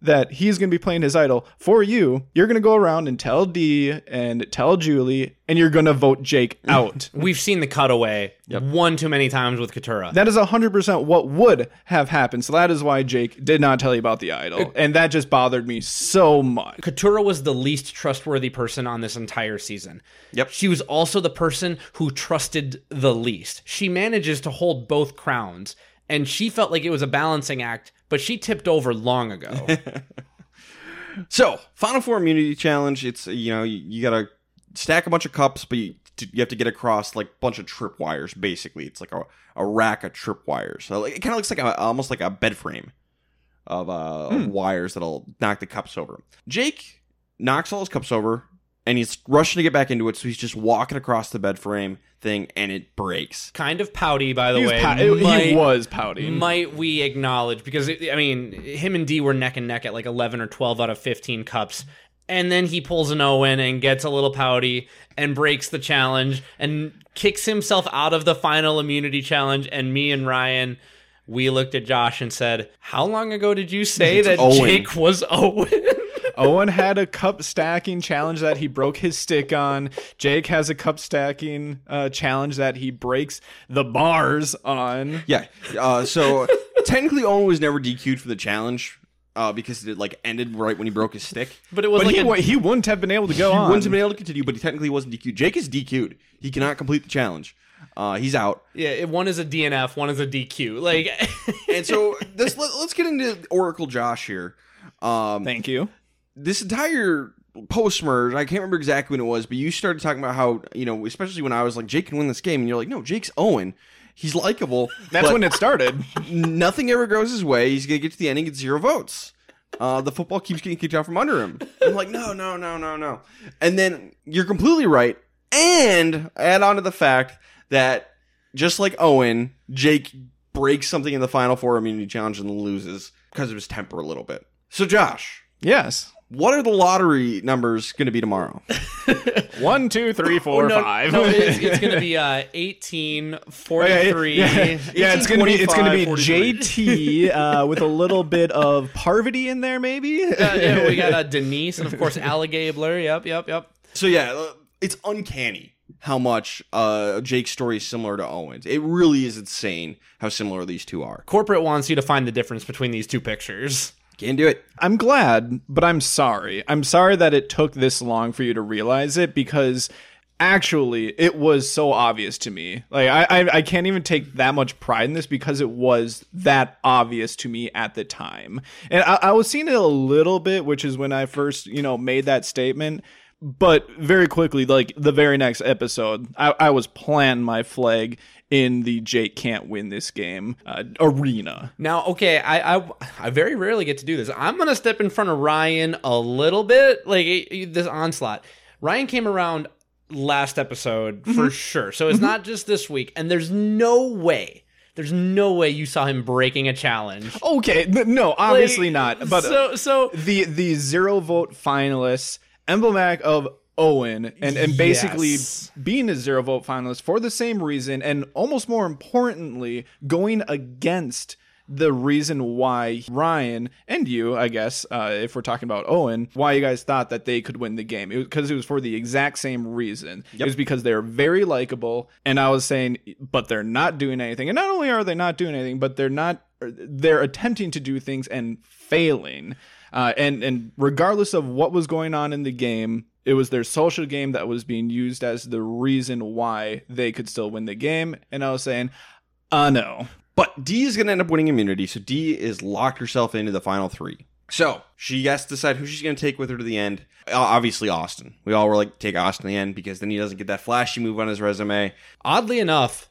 that he's going to be playing his idol for you, you're going to go around and tell Dee and tell Julie, and you're going to vote Jake out. We've seen the cutaway one too many times with Katura. that is 100% what would have happened. So that is why Jake did not tell you about the idol. And that just bothered me so much. Katura was the least trustworthy person on this entire season. Yep. She was also the person who trusted the least. She manages to hold both crowns, and she felt like it was a balancing act, but she tipped over long ago. So, Final Four Immunity Challenge. It's you know you, you gotta stack a bunch of cups, but you, you have to get across like a bunch of trip wires. Basically, it's like a, a rack of trip wires. So like, it kind of looks like a, almost like a bed frame of uh of wires that'll knock the cups over. Jake knocks all his cups over, and he's rushing to get back into it. So he's just walking across the bed frame thing, and it breaks. kind of pouty, by the He was, way. pout- he was pouting. Might we acknowledge because I mean, him and D were neck and neck at like eleven or twelve out of fifteen cups, and then he pulls an Owen and gets a little pouty and breaks the challenge and kicks himself out of the final immunity challenge. And me and Ryan, we looked at Josh and said, "How long ago did you say that Owen. Jake was Owen?" Owen had a cup stacking challenge that he broke his stick on. Jake has a cup stacking uh, challenge that he breaks the bars on. Yeah. Uh, so technically, Owen was never DQ'd for the challenge uh, because it like ended right when he broke his stick. but it was But like he, a- he wouldn't have been able to go He on. wouldn't have been able to continue, but he technically wasn't DQ'd. Jake is DQ'd. He cannot complete the challenge. Uh, he's out. yeah, it- one is a DNF, one is a DQ. Like, And so this let, us get into Oracle Josh here. Um, Thank you. This entire post merge, I can't remember exactly when it was, but you started talking about how you know, especially when I was like, Jake can win this game, and you're like, no, Jake's Owen. He's likable. That's when it started. nothing ever goes his way. He's gonna get to the end and get zero votes. Uh, the football keeps getting kicked out from under him. I'm like, no, no, no, no, no. And then you're completely right. And add on to the fact that just like Owen, Jake breaks something in the final four immunity challenge and loses because of his temper a little bit. So, Josh, Yes. What are the lottery numbers going to be tomorrow? One, two, three, four, Oh, no, five. no, it's, it's going to be uh, 18, Yeah, 43. yeah, yeah, it's gonna be it's gonna be 25, JT uh, with a little bit of Parvati in there, maybe. Uh, yeah, we got uh, Denise and of course Alligabler. Yep, yep, yep. So yeah, uh, it's uncanny how much uh, Jake's story is similar to Owen's. It really is insane how similar these two are. Corporate wants you to find the difference between these two pictures. Can't do it. I'm glad, but I'm sorry. I'm sorry that it took this long for you to realize it because actually it was so obvious to me. Like I, I, I can't even take that much pride in this because it was that obvious to me at the time. And I, I was seeing it a little bit, which is when I first, you know, made that statement. But very quickly, like the very next episode, I, I was planting my flag in the Jake can't win this game uh, arena. Now, okay, I, I I very rarely get to do this. I'm gonna step in front of Ryan a little bit, like this onslaught. Ryan came around last episode for sure, so it's not just this week. And there's no way, there's no way you saw him breaking a challenge. Okay, no, obviously Like, not. But uh, so so the the zero vote finalists, emblematic of Owen, and and basically Yes. being a zero vote finalist for the same reason, and almost more importantly, going against the reason why Ryan and you, I guess, uh, if we're talking about Owen, why you guys thought that they could win the game. Because it, was for the exact same reason. It was because they're very likable. And I was saying, but they're not doing anything. And not only are they not doing anything, but they're not, they're attempting to do things and failing. Uh, and, and regardless of what was going on in the game, it was their social game that was being used as the reason why they could still win the game. And I was saying, uh, no. But D is going to end up winning immunity, so D is locked herself into the final three. So she has to decide who she's going to take with her to the end. Obviously, Austin. We all were like, take Austin to the end because then he doesn't get that flashy move on his resume. Oddly enough,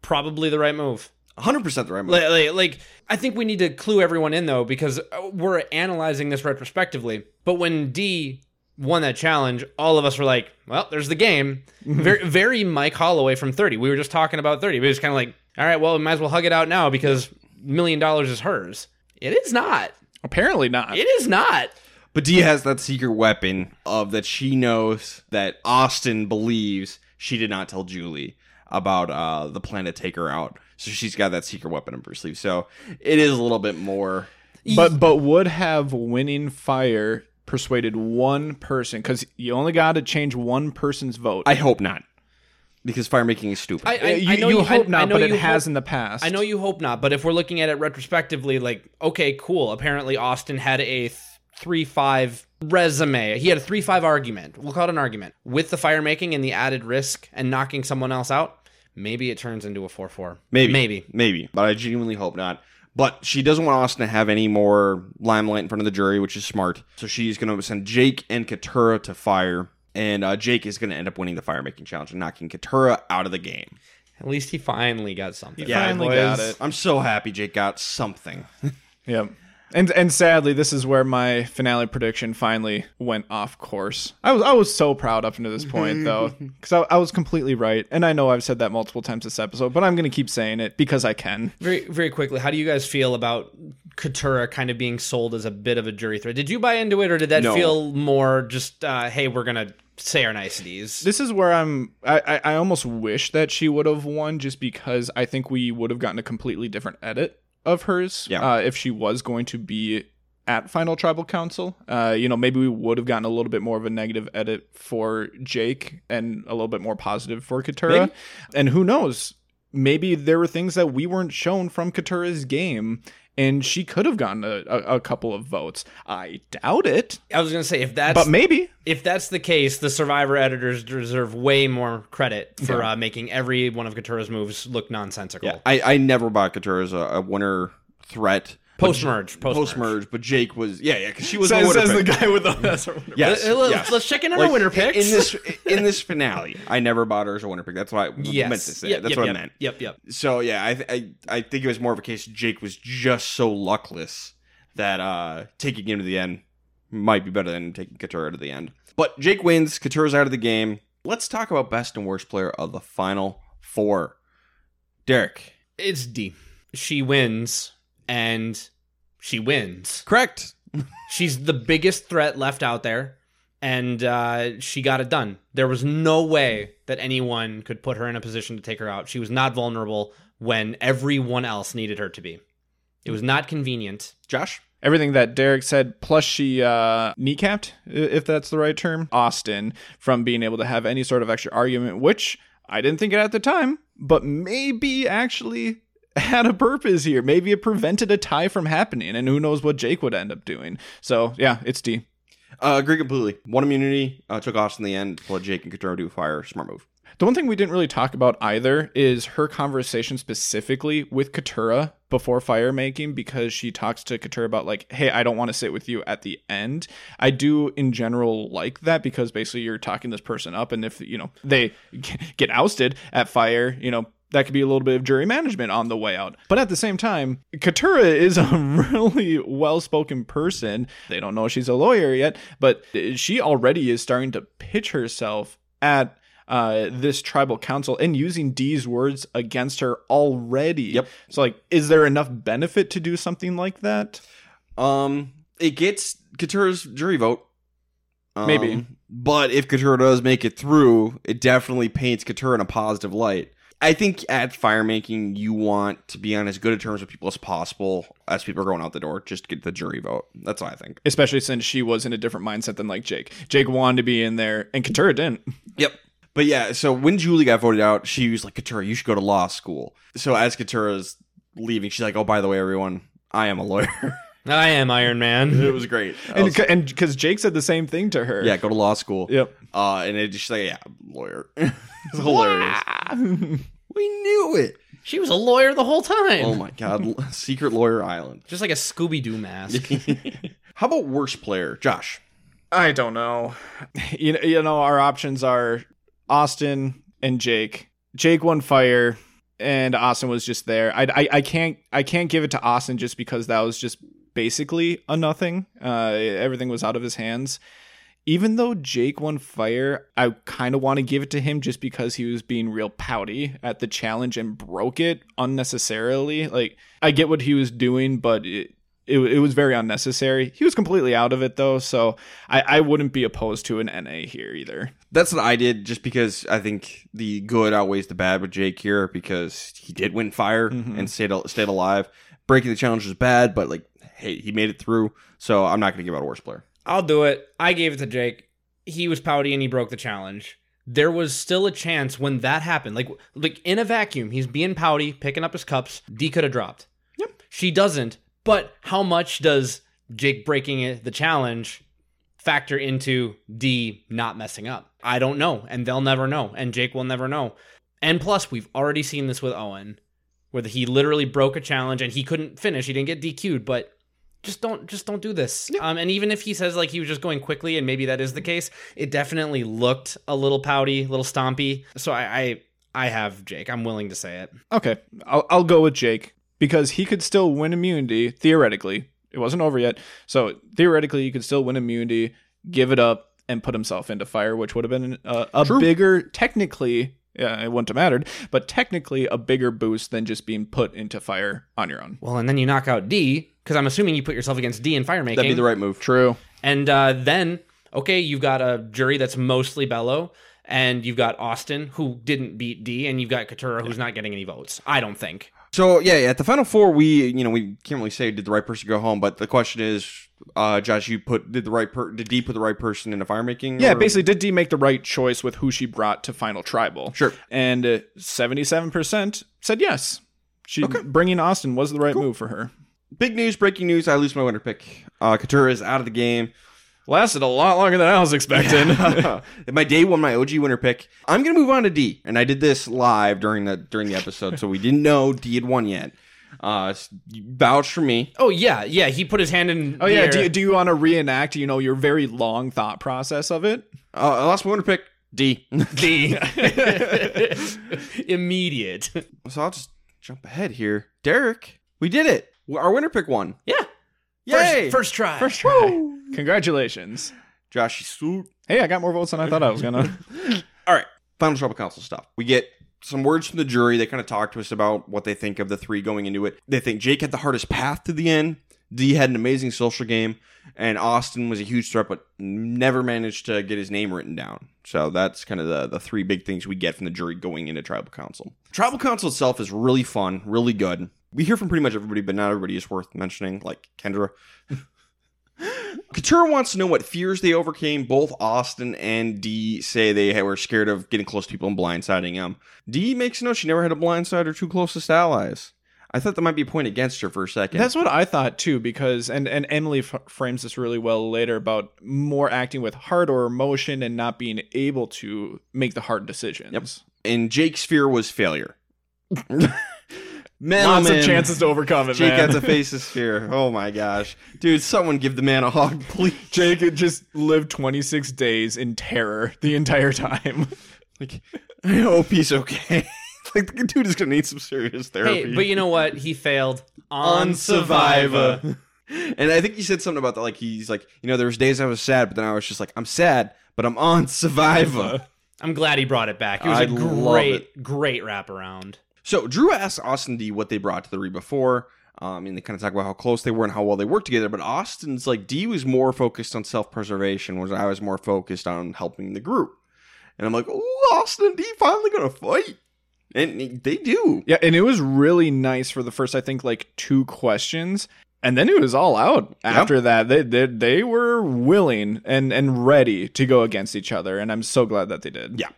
probably the right move. 100% the right move. Like, like, like, I think we need to clue everyone in though, because uh, we're analyzing this retrospectively. But when D won that challenge, all of us were like, "Well, there's the game." very, very Mike Holloway from Thirty. We were just talking about Thirty. We were just kind of like, "All right, well, we might as well hug it out now because million dollars is hers." It is not. Apparently not. It is not. But Dee has that secret weapon of that she knows that Austin believes she did not tell Julie about uh, the plan to take her out. So she's got that secret weapon up her sleeve. So it is a little bit more. but but would have winning fire persuaded one person because you only got to change one person's vote. I hope not, because fire making is stupid. I, I, you, I know you you hope I, not, I know but it has hope- in the past. I know you hope not, but if we're looking at it retrospectively, like, okay, cool. Apparently, Austin had a th- three five resume. He had a three five argument. We'll call it an argument with the fire making and the added risk and knocking someone else out. Maybe it turns into a four four. Maybe, maybe. maybe, but I genuinely hope not. But she doesn't want Austin to have any more limelight in front of the jury, which is smart. So she's going to send Jake and Katura to fire, and uh, Jake is going to end up winning the fire making challenge and knocking Katura out of the game. At least he finally got something. Yeah, finally got boys. it. I'm so happy Jake got something. Yep. And and sadly, this is where my finale prediction finally went off course. I was I was so proud up until this point though, because I, I was completely right, and I know I've said that multiple times this episode, but I'm going to keep saying it because I can. Very, very quickly, how do you guys feel about Katura kind of being sold as a bit of a jury threat? Did you buy into it, or did that No. feel more just, uh, hey, we're gonna say our niceties? This is where I'm. I, I, I almost wish that she would have won, just because I think we would have gotten a completely different edit of hers. Yeah. Uh, if she was going to be at Final Tribal Council, uh, you know, maybe we would have gotten a little bit more of a negative edit for Jake and a little bit more positive for Katura. Maybe. And who knows? Maybe there were things that we weren't shown from Katura's game. And she could have gotten a, a, a couple of votes. I doubt it, I was gonna say if that's but maybe. if that's the case, the Survivor editors deserve way more credit for uh, making every one of Katura's moves look nonsensical. Yeah, I, I never bought Katura as a, a winner threat. Post merge, post Post merge. merge, but Jake was yeah yeah because she was Says, the winner says the guy with the. Yes, Let's, yes. let's check in on Like, our winner picks. in this in this finale. I never bought her as a winner pick. That's what I yes, meant to say. Yep, That's yep, what yep, I meant. Yep, yep. So yeah, I, I I think it was more of a case Jake was just so luckless that uh taking him to the end might be better than taking Katura to the end. But Jake wins. Katura's out of the game. Let's talk about best and worst player of the final four. Derek, It's D. She wins, and she wins. correct. She's the biggest threat left out there, and uh, she got it done. There was no way that anyone could put her in a position to take her out. She was not vulnerable when everyone else needed her to be. It was not convenient. Josh, everything that Derek said, plus she uh, kneecapped, if that's the right term, Austin from being able to have any sort of extra argument, which I didn't think it at the time, but maybe actually had a purpose here. Maybe it prevented a tie from happening, and who knows what Jake would end up doing. So yeah, it's D. uh, agree completely. One immunity uh, took off in the end. Let Jake and Katura do fire. Smart move. The one thing we didn't really talk about either is her conversation specifically with Katura before fire making because she talks to Katura about like, hey, I don't want to sit with you at the end. I do in general like that because basically you're talking this person up and if you know they get ousted at fire, you know, that could be a little bit of jury management on the way out. But at the same time, Katura is a really well spoken person. They don't know she's a lawyer yet, but she already is starting to pitch herself at uh, this tribal council and using D's words against her already. Yep. So, like, is there enough benefit to do something like that? Um, it gets Katura's jury vote. Um, Maybe. But if Katura does make it through, it definitely paints Katura in a positive light. I think at fire making, you want to be on as good of terms with people as possible as people are going out the door, just to get the jury vote. That's what I think. Especially since she was in a different mindset than like Jake. Jake wanted to be in there, and Katura didn't. Yep. But yeah, so when Julie got voted out, she was like, Katura, you should go to law school. So as Katura's leaving, she's like, oh, by the way, everyone, I am a lawyer. I am Iron Man. it was great. And was- and because Jake said the same thing to her. yeah, go to law school. Yep. Uh, and it just like, yeah, lawyer. it's hilarious. We knew it. She was a lawyer the whole time. Oh my god, Secret Lawyer Island. Just like a Scooby Doo mask. How about worst player, Josh? I don't know. You know, you know, our options are Austin and Jake. Jake won fire, and Austin was just there. I, I, I can't I can't give it to Austin just because that was just basically a nothing. Uh, everything was out of his hands. Even though Jake won fire, I kind of want to give it to him just because he was being real pouty at the challenge and broke it unnecessarily. Like I get what he was doing, but it, it, it was very unnecessary. He was completely out of it though, so I, I wouldn't be opposed to an NA here either. That's what I did, just because I think the good outweighs the bad with Jake here, because he did win fire mm-hmm. and stayed stayed alive. Breaking the challenge was bad, but like, hey, he made it through. So I'm not going to give out a worst player. I'll do it. I gave it to Jake. He was pouty and he broke the challenge. There was still a chance when that happened. Like like in a vacuum, he's being pouty, picking up his cups. D could have dropped. Yep. She doesn't. But how much does Jake breaking it, the challenge factor into D not messing up? I don't know, and they'll never know, and Jake will never know. And plus, we've already seen this with Owen, where he literally broke a challenge and he couldn't finish. He didn't get DQ'd, but just don't just don't do this. Um, and even if he says like he was just going quickly, and maybe that is the case, it definitely looked a little pouty, a little stompy. So I, I I have Jake. I'm willing to say it. Okay, I'll, I'll go with Jake because he could still win immunity theoretically. It wasn't over yet, so theoretically he could still win immunity, give it up, and put himself into fire, which would have been a, a True. bigger, technically, yeah, it wouldn't have mattered, but technically a bigger boost than just being put into fire on your own. Well, and then you knock out D because I'm assuming you put yourself against D in fire making. That'd be the right move. True. And uh, then, okay, you've got a jury that's mostly Belo, and you've got Austin, who didn't beat D, and you've got Katura, who's not getting any votes. I don't think. So yeah, at the final four, we you know we can't really say did the right person go home, but the question is, uh, Josh, you put did the right per did D put the right person into fire making? Yeah, or- basically, did D make the right choice with who she brought to final tribal? Sure. And uh, seventy-seven percent said yes. She bringing Austin was the right move for her. Big news, breaking news. I lose my winner pick. Uh, Katura is out of the game. Lasted a lot longer than I was expecting. my day one, my OG winner pick. I'm gonna move on to D, and I did this live during the during the episode, so we didn't know D had won yet. Uh, vouch for me. Oh yeah, yeah. He put his hand in. oh yeah, the do you, do you want to reenact? You know your very long thought process of it. Uh, I lost my winner pick. D. D. Immediate. so I'll just jump ahead here. Derek, we did it. Our winner pick won. Yeah. Yay! First, first try. First try. Congratulations. Josh, you swoop. Hey, I got more votes than I thought I was gonna. All right, final trouble council stuff. We get some words from the jury. They kind of talk to us about what they think of the three going into it. They think Jake had the hardest path to the end. D had an amazing social game, and Austin was a huge threat, but never managed to get his name written down. So that's kind of the, the three big things we get from the jury going into tribal council. Tribal council itself is really fun, really good. We hear from pretty much everybody, but not everybody is worth mentioning, like Kendra. Katura wants to know what fears they overcame. Both Austin and D say they were scared of getting close to people and blindsiding them. D makes a note she never had a blindside her two closest allies. I thought that might be a point against her for a second. That's what I thought too, because and and Emily f- frames this really well later about more acting with heart or emotion and not being able to make the hard decisions. Yep. and Jake's fear was failure. man, Lots oh, man. of chances to overcome it, Jake man. had to face his fear. Oh my gosh, dude! Someone give the man a hug, please. Jake had just lived 26 days in terror the entire time. Like, I hope he's okay. like the dude is gonna need some serious therapy. Hey, but you know what? He failed on, on Survivor. Survivor. and I think he said something about that. Like he's like, you know, there was days I was sad, but then I was just like, I'm sad, but I'm on Survivor. I'm glad he brought it back. It was I a great, great wraparound. so Drew asked Austin D what they brought to the re before. Um, and they kind of talk about how close they were and how well they worked together. But Austin's like D was more focused on self preservation, whereas I was more focused on helping the group. And I'm like, oh, Austin and D finally gonna fight, and they do. Yeah, and it was really nice for the first, I think, like two questions, and then it was all out after that. They, they they were willing and and ready to go against each other, and I'm so glad that they did. Yeah,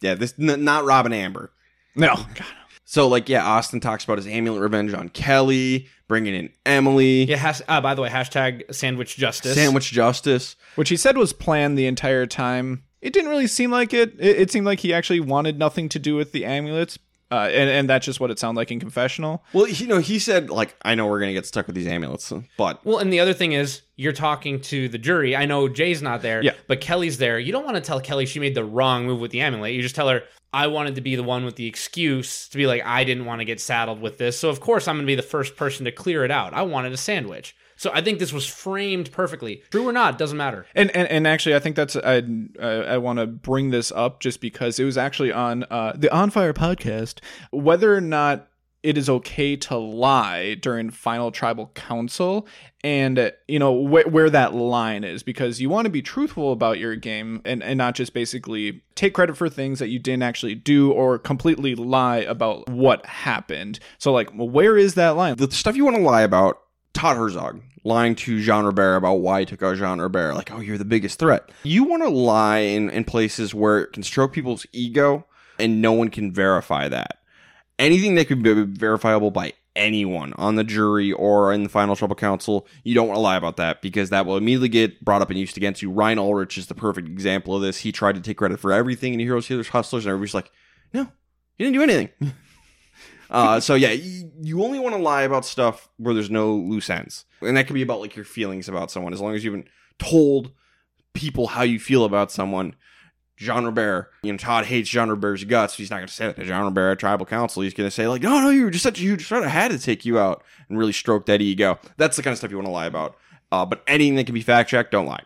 yeah. This n- not Rob and Amber. No, God. So like yeah, Austin talks about his amulet revenge on Kellie, bringing in Emily, Yeah. Has, uh, by the way, hashtag sandwich justice. sandwich justice. which he said was planned the entire time. It didn't really seem like it. It, it seemed like he actually wanted nothing to do with the amulets. uh, and and that's just what it sounded like in confessional. Well, you know, he said like, "I know we're gonna get stuck with these amulets," but Well, and the other thing is, you're talking to the jury. I know Jay's not there, Yeah. but Kellie's there. You don't want to tell Kellie she made the wrong move with the amulet. You just tell her, I wanted to be the one with the excuse to be like, I didn't want to get saddled with this. So, of course, I'm going to be the first person to clear it out. I wanted a sandwich. So, I think this was framed perfectly. True or not, doesn't matter. And, and and actually, I think that's I I, I want to bring this up just because it was actually on uh, the On Fire podcast whether or not it is okay to lie during final tribal council and uh, you know wh- where that line is because you want to be truthful about your game and, and not just basically take credit for things that you didn't actually do or completely lie about what happened so like where is that line the stuff you want to lie about, Todd Herzog lying to Jean Robert about why he took out Jean Robert, like, oh, you're the biggest threat. You want to lie in, in places where it can stroke people's ego and no one can verify that. Anything that could be verifiable by anyone on the jury or in the final trouble council, you don't want to lie about that because that will immediately get brought up and used against you. Ryan Ulrich is the perfect example of this. He tried to take credit for everything in Heroes, Healers, Hustlers, and everybody's like, no, you didn't do anything. Uh, so yeah, you, only want to lie about stuff where there's no loose ends, and that could be about like your feelings about someone. As long as you haven't told people how you feel about someone. Jean Robert, you know, Todd hates Jean Robert's guts. He's not going to say that to Jean Robert Tribal Council. He's going to say like, "No, no, you were just such a huge threat. I had to take you out and really stroke that ego." That's the kind of stuff you want to lie about. Uh, but anything that can be fact checked, don't lie.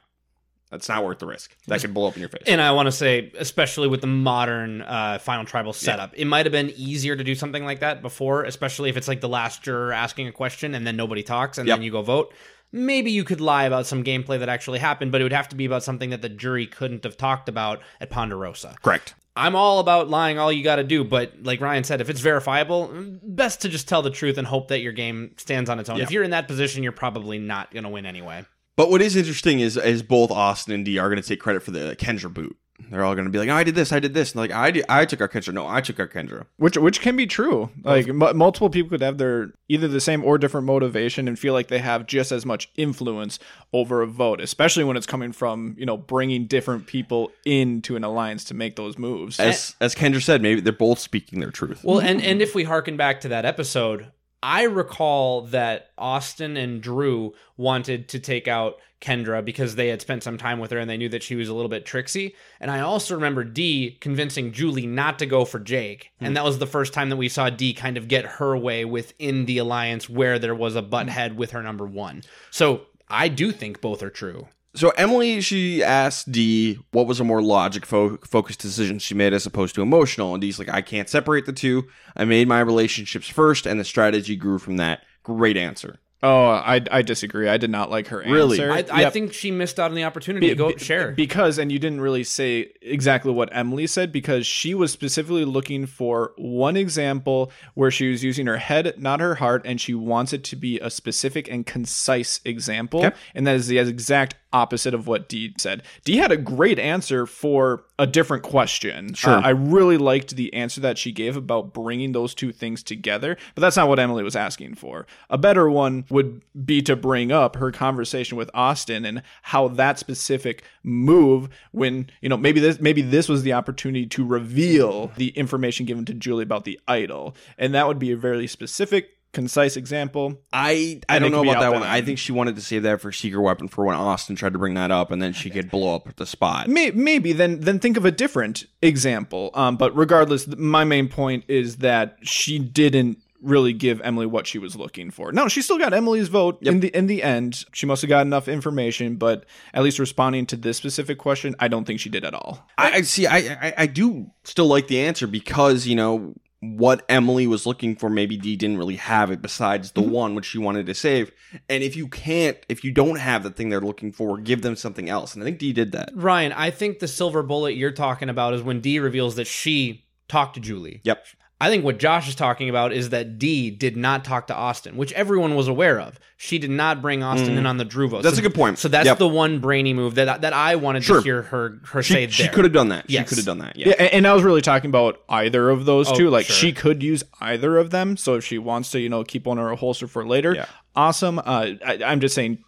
That's not worth the risk. That could blow up in your face. And I want to say, especially with the modern uh, Final Tribal setup, it might have been easier to do something like that before, especially if it's like the last juror asking a question and then nobody talks and Yep. then you go vote. Maybe you could lie about some gameplay that actually happened, but it would have to be about something that the jury couldn't have talked about at Ponderosa. Correct. I'm all about lying all you got to do, but like Ryan said, if it's verifiable, best to just tell the truth and hope that your game stands on its own. Yeah. If you're in that position, you're probably not going to win anyway. But what is interesting is is both Austin and D are going to take credit for the Kendra boot. They're all going to be like, oh, "I did this, I did this," and like, "I did, I took our Kendra." No, I took our Kendra. which which can be true like m- multiple people could have their either the same or different motivation and feel like they have just as much influence over a vote especially when it's coming from you know bringing different people into an alliance to make those moves As as Kendra said, maybe they're both speaking their truth. Well, and and if we harken back to that episode, I recall that Austin and Drew wanted to take out Kendra because they had spent some time with her and they knew that she was a little bit tricksy. And I also remember D convincing Julie not to go for Jake. And hmm. that was the first time that we saw D kind of get her way within the alliance where there was a butt head with her number one. So I do think both are true. So Emily, she asked D what was a more logic fo- focused decision she made as opposed to emotional, and D's like, I can't separate the two. I made my relationships first, and the strategy grew from that. Great answer. Oh i i disagree i did not like her Really? answer I, I Yep. think she missed out on the opportunity to go Be- share. because and you didn't really say exactly what Emily said because she was specifically looking for one example where she was using her head not her heart and she wants it to be a specific and concise example Okay. and that is the exact opposite of what Dee said. Dee had a great answer for a different question. Sure. Uh, I really liked the answer that she gave about bringing those two things together, but that's not what Emily was asking for. A better one would be to bring up her conversation with Austin and how that specific move when, you know, maybe this maybe this was the opportunity to reveal the information given to Julie about the idol. And that would be a very specific concise example. I I don't know about that one. I think she wanted to save that for secret weapon for when Austin tried to bring that up, and then she could blow up the spot. May- maybe then then think of a different example. Um, but regardless, my main point is that she didn't really give Emily what she was looking for. No, she still got Emily's vote in the in the end. She must have got enough information, but at least responding to this specific question, I don't think she did at all. I, I see. I, I I do still like the answer because you know what Emily was looking for. Maybe Dee didn't really have it besides the mm-hmm. one which she wanted to save. And if you can't, if you don't have the thing they're looking for, give them something else. And I think Dee did that. Ryan, I think the silver bullet you're talking about is when Dee reveals that she talked to Julie. Yep. I think what Josh is talking about is that Dee did not talk to Austin, which everyone was aware of. She did not bring Austin in on the Drew vote. Mm. That's So- a good point. So that's Yep. the one brainy move that that I wanted Sure. to hear her her say She, she could have done that. Yes. She could have done that. Yeah. Yeah, and I was really talking about either of those Oh, two. Like sure. she could use either of them. So if she wants to, you know, keep one in her holster for later, Yeah. awesome. Uh, I, I'm just saying,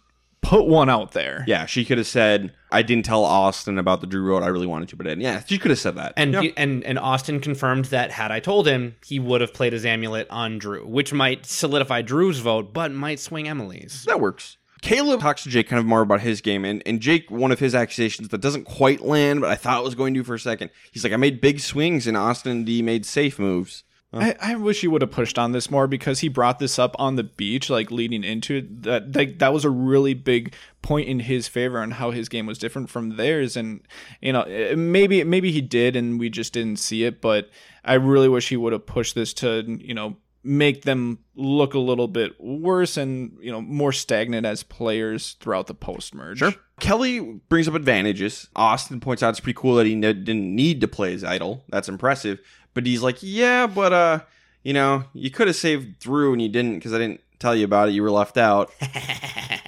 put one out there. Yeah, she could have said, "I didn't tell Austin about the Drew vote. I really wanted to, but I didn't." Yeah, she could have said that. And Yeah. he- and and Austin confirmed that had I told him, he would have played his amulet on Drew, which might solidify Drew's vote, but might swing Emily's. that works. Kaleb talks to Jake kind of more about his game, and, and Jake, one of his accusations that doesn't quite land, but I thought it was going to for a second. He's like, I made big swings, and Austin D made safe moves. I, I wish he would have pushed on this more because he brought this up on the beach, like leading into it. That that, that was a really big point in his favor on how his game was different from theirs. And you know, eh, maybe maybe he did, and we just didn't see it. But I really wish he would have pushed this to you know make them look a little bit worse and you know more stagnant as players throughout the post merge. Sure. Kellie brings up advantages. Austin points out it's pretty cool that he didn't need to play his idol. That's impressive. But he's like, yeah, but uh, you know, you could have saved Drew and you didn't because I didn't tell you about it. You were left out.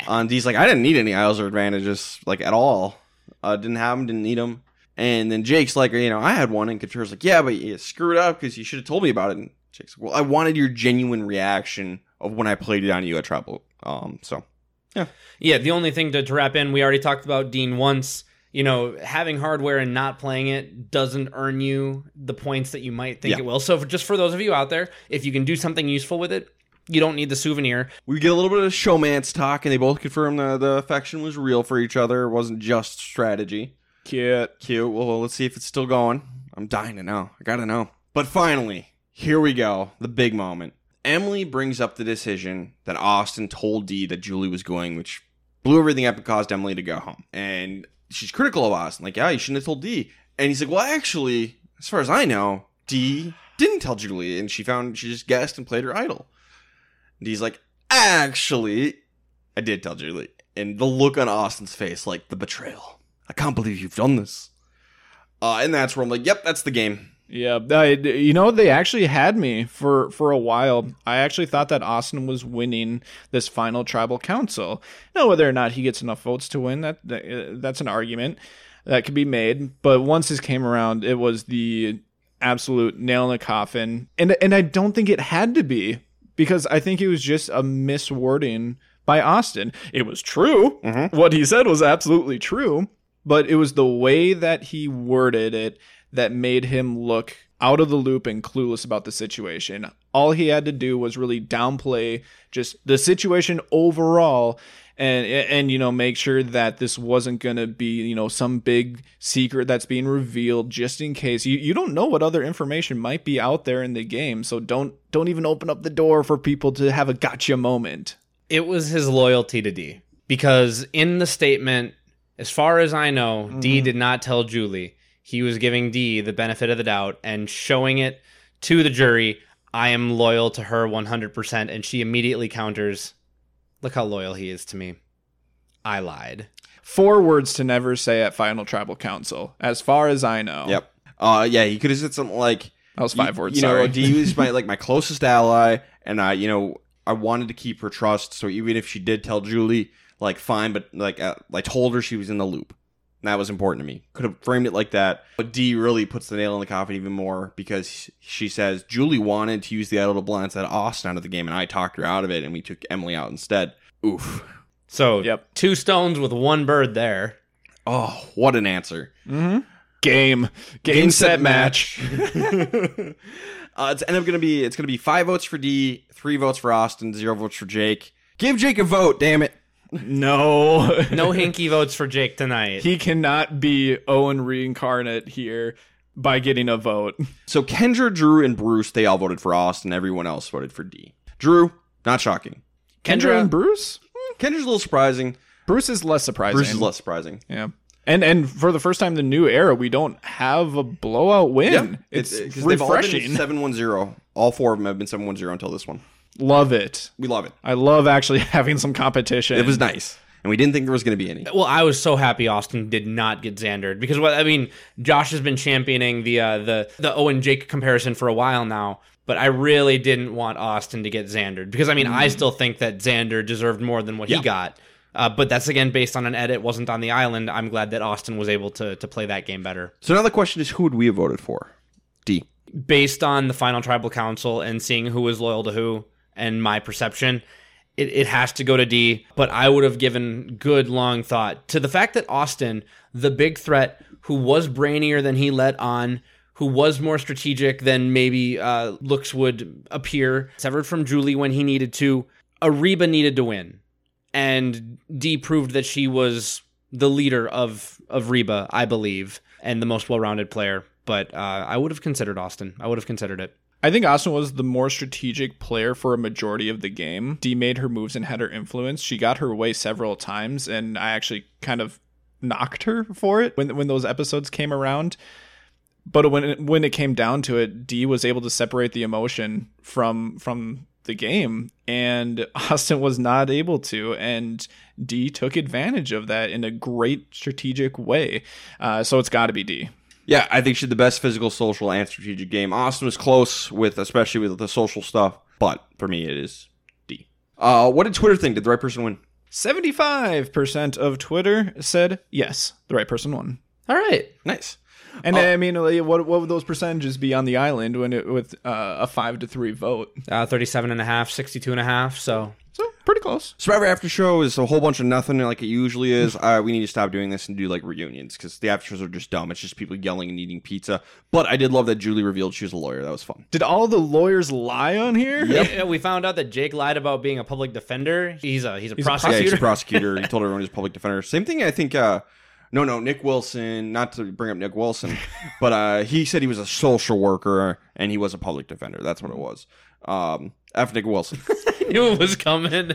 and he's like, I didn't need any idols or advantages like at all. Uh, didn't have them, didn't need them. And then Jake's like, you know, I had one, and Katura's like, yeah, but you screwed up because you should have told me about it. And Jake's like, well, I wanted your genuine reaction of when I played it on you at Trouble. Um, so Yeah, the only thing to, to wrap in, we already talked about Dean once. You know, having hardware and not playing it doesn't earn you the points that you might think Yeah. it will. So, for, just for those of you out there, if you can do something useful with it, you don't need the souvenir. we get a little bit of showmance talk, and they both confirm the, the affection was real for each other. It wasn't just strategy. Cute. Cute. Well, let's see if it's still going. I'm dying to know. I gotta know. But finally, here we go. The big moment. Emily brings up the decision that Austin told Dee that Julie was going, which blew everything up and caused Emily to go home. And she's critical of Austin. Like, yeah, you shouldn't have told D. And he's like, well, actually, as far as I know, D didn't tell Julie, and she found she just guessed and played her idol. And he's like, actually, I did tell Julie. And the look on Austin's face, like the betrayal. I can't believe you've done this. Uh, and that's where I'm like, yep, that's the game. Yeah, I, you know they actually had me for for a while. I actually thought that Austin was winning this final tribal council. Now whether or not he gets enough votes to win, that, that uh, that's an argument that could be made. But once this came around, it was the absolute nail in the coffin, and and I don't think it had to be because I think it was just a miswording by Austin. It was true. What he said was absolutely true, but it was the way that he worded it that made him look out of the loop and clueless about the situation. All he had to do was really downplay just the situation overall and and you know make sure that this wasn't going to be, you know, some big secret that's being revealed just in case. You you don't know what other information might be out there in the game, so don't don't even open up the door for people to have a gotcha moment. It was his loyalty to D. Because in the statement, as far as I know, D mm-hmm. did not tell Julie. He was giving D the benefit of the doubt and showing it to the jury. I am loyal to her 100%. And she immediately counters, Look how loyal he is to me. I lied. Four words to never say at Final Tribal Council, as far as I know. Yep. Uh, yeah, he could have said something like, That was five you, words. You sorry. know, D was my like my closest ally, and I, you know, I wanted to keep her trust. So even if she did tell Julie, like fine, but like uh, I told her she was in the loop. And that was important to me. Could have framed it like that, but D really puts the nail in the coffin even more because she says Julie wanted to use the idol to blindside Austin out of the game, and I talked her out of it, and we took Emily out instead. Oof. So, Yep. two stones with one bird there. Oh, what an answer. Mm-hmm. Game. Game, set, match. uh, it's end up gonna be it's gonna be five votes for D, three votes for Austin, zero votes for Jake. Give Jake a vote, damn it. No. No hinky votes for Jake tonight. he cannot be Owen reincarnate here by getting a vote. So Kendra, Drew, and Bruce, they all voted for Austin. Everyone else voted for D. Drew, not shocking. Kendra and Bruce? Hmm, Kendra's a little surprising. Bruce is less surprising. Bruce is less surprising. Yeah. And and for the first time in the new era, we don't have a blowout win. it's It- uh, 'cause they've all been refreshing. 7-1-0. All four of them have been 7-1-0 until this one. Love it. We love it. I love actually having some competition. It was nice. And we didn't think there was going to be any. Well, I was so happy Austin did not get Xandered because what I mean, Josh has been championing the uh, the the Owen Jake comparison for a while now, but I really didn't want Austin to get Xandered because I mean I still think that Xander deserved more than what Yeah. he got. Uh, but that's again based on an edit, wasn't on the island. I'm glad that Austin was able to to play that game better. So now the question is who would we have voted for? D. Based on the final tribal council and seeing who was loyal to who and my perception, it, it has to go to D, but I would have given good long thought to the fact that Austin, the big threat, who was brainier than he let on, who was more strategic than maybe uh, looks would appear, severed from Julie when he needed to. Ariba needed to win, and D proved that she was the leader of of Reba, I believe, and the most well-rounded player. But uh, I would have considered Austin. I would have considered it. I think Austin was the more strategic player for a majority of the game. D made her moves and had her influence. She got her way several times, and I actually kind of knocked her for it when when those episodes came around. But when it, when it came down to it, D was able to separate the emotion from from the game, and Austin was not able to, and D took advantage of that in a great strategic way. Uh, so it's got to be D. Yeah, I think she had the best physical, social, and strategic game. Austin was close with, especially with the social stuff, but for me, it is Dee. Uh, what did Twitter think? Did the right person win? 75% of Twitter said yes, the right person won. All right. Nice. And I mean, what what would those percentages be on the island when it with uh, a five to three vote? Uh, 37 and a half, 62 and a half. So So pretty close. Survivor After Show is a whole bunch of nothing like it usually is. Uh, we need to stop doing this and do like reunions because the after shows are just dumb. It's just people yelling and eating pizza. But I did love that Julie revealed she was a lawyer. That was fun. Did all the lawyers lie on here? Yeah, we found out that Jake lied about being a public defender. He's a he's a Yeah, prosecutor. he's a prosecutor. he told everyone he's a public defender. Same thing. I think. Uh, no, no, Nick Wilson. Not to bring up Nick Wilson, but uh, he said he was a social worker and he was a public defender. That's what it was. Um, F. Nick Wilson. knew it was coming.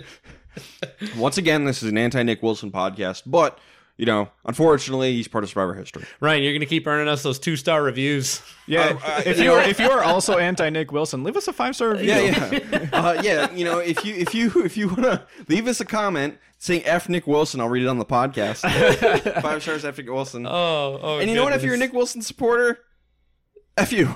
Once again, this is an anti Nick Wilson podcast, but you know, unfortunately, he's part of Survivor history. Ryan, you're gonna keep earning us those two star reviews. Yeah. Uh, uh, if you you know- are if you are also anti Nick Wilson, leave us a five star review. Yeah, yeah, uh, yeah. You know, if you if you if you want to leave us a comment saying "F Nick Wilson," I'll read it on the podcast. Five stars, F Nick Wilson. Oh, oh. and you know what? If you're a Nick Wilson supporter, F you.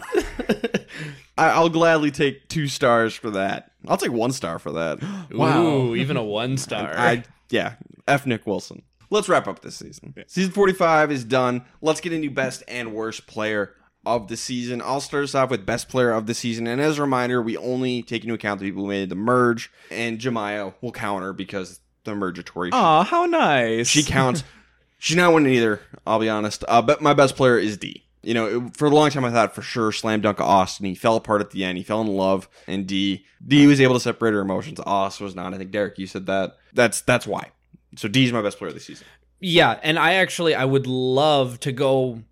I, I'll gladly take two stars for that. I'll take one star for that. wow, even a one star. I yeah, F Nick Wilson. Let's wrap up this season. Season 45 is done. Let's get into best and worst player of the season. I'll start us off with best player of the season. And as a reminder, we only take into account the people who made the merge, and J. Maya will counter because the mergatory. Aw, how nice. She counts. She's not winning either. I'll be honest. Uh, but my best player is Dee. You know, it- for a long time I thought for sure slam dunk Austin. He fell apart at the end. He fell in love, and Dee Dee was able to separate her emotions. Austin was not. I think Derek, you said that. That's that's why. So Dee is my best player the season. Yeah, and I actually I would love to go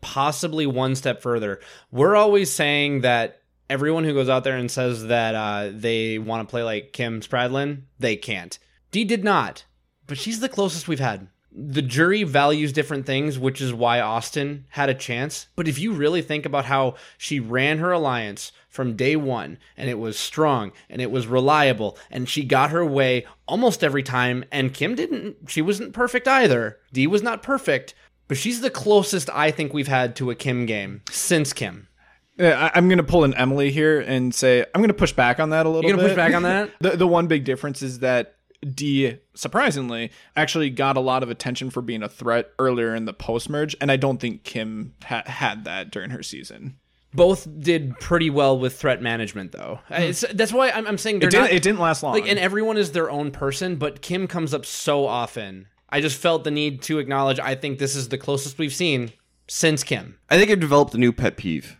possibly one step further. We're always saying that everyone who goes out there and says that uh, they want to play like Kim Spradlin, they can't. Dee did not, but she's the closest we've had. The jury values different things, which is why Austin had a chance. But if you really think about how she ran her alliance from day one, and it was strong and it was reliable, and she got her way almost every time, and Kim didn't, she wasn't perfect either. Dee was not perfect, but she's the closest I think we've had to a Kim game since Kim. Yeah, I'm going to pull an Emily here and say I'm going to push back on that a little bit. You gonna push back on that? The the one big difference is that Dee surprisingly actually got a lot of attention for being a threat earlier in the post merge, and I don't think Kim ha- had that during her season. Both did pretty well with threat management, though. Hmm. It's, that's why I'm, I'm saying they're It didn't, not. it didn't last long. like, and everyone is their own person, but Kim comes up so often. I just felt the need to acknowledge. I think this is the closest we've seen since Kim. I think I've developed a new pet peeve.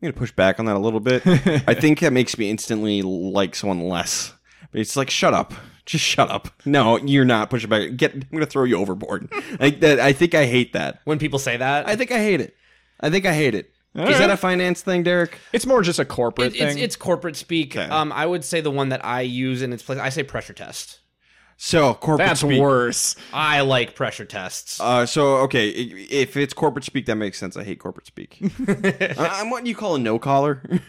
I'm gonna push back on that a little bit. I think that makes me instantly like someone less. But It's like shut up, just shut up. No, you're not pushing back. Get, I'm gonna throw you overboard. Like that. I think I hate that. When people say that, I think I hate it. I think I hate it. Is right. that a finance thing, Derek? it's more just a corporate it- it's, thing. it's corporate speak. Okay. Um, I would say the one that I use in its place. I say pressure test. So corporate That's speak. worse. I like pressure tests. Uh, so okay, i- if it's corporate speak, that makes sense. I hate corporate speak. I- I'm what you call a no collar.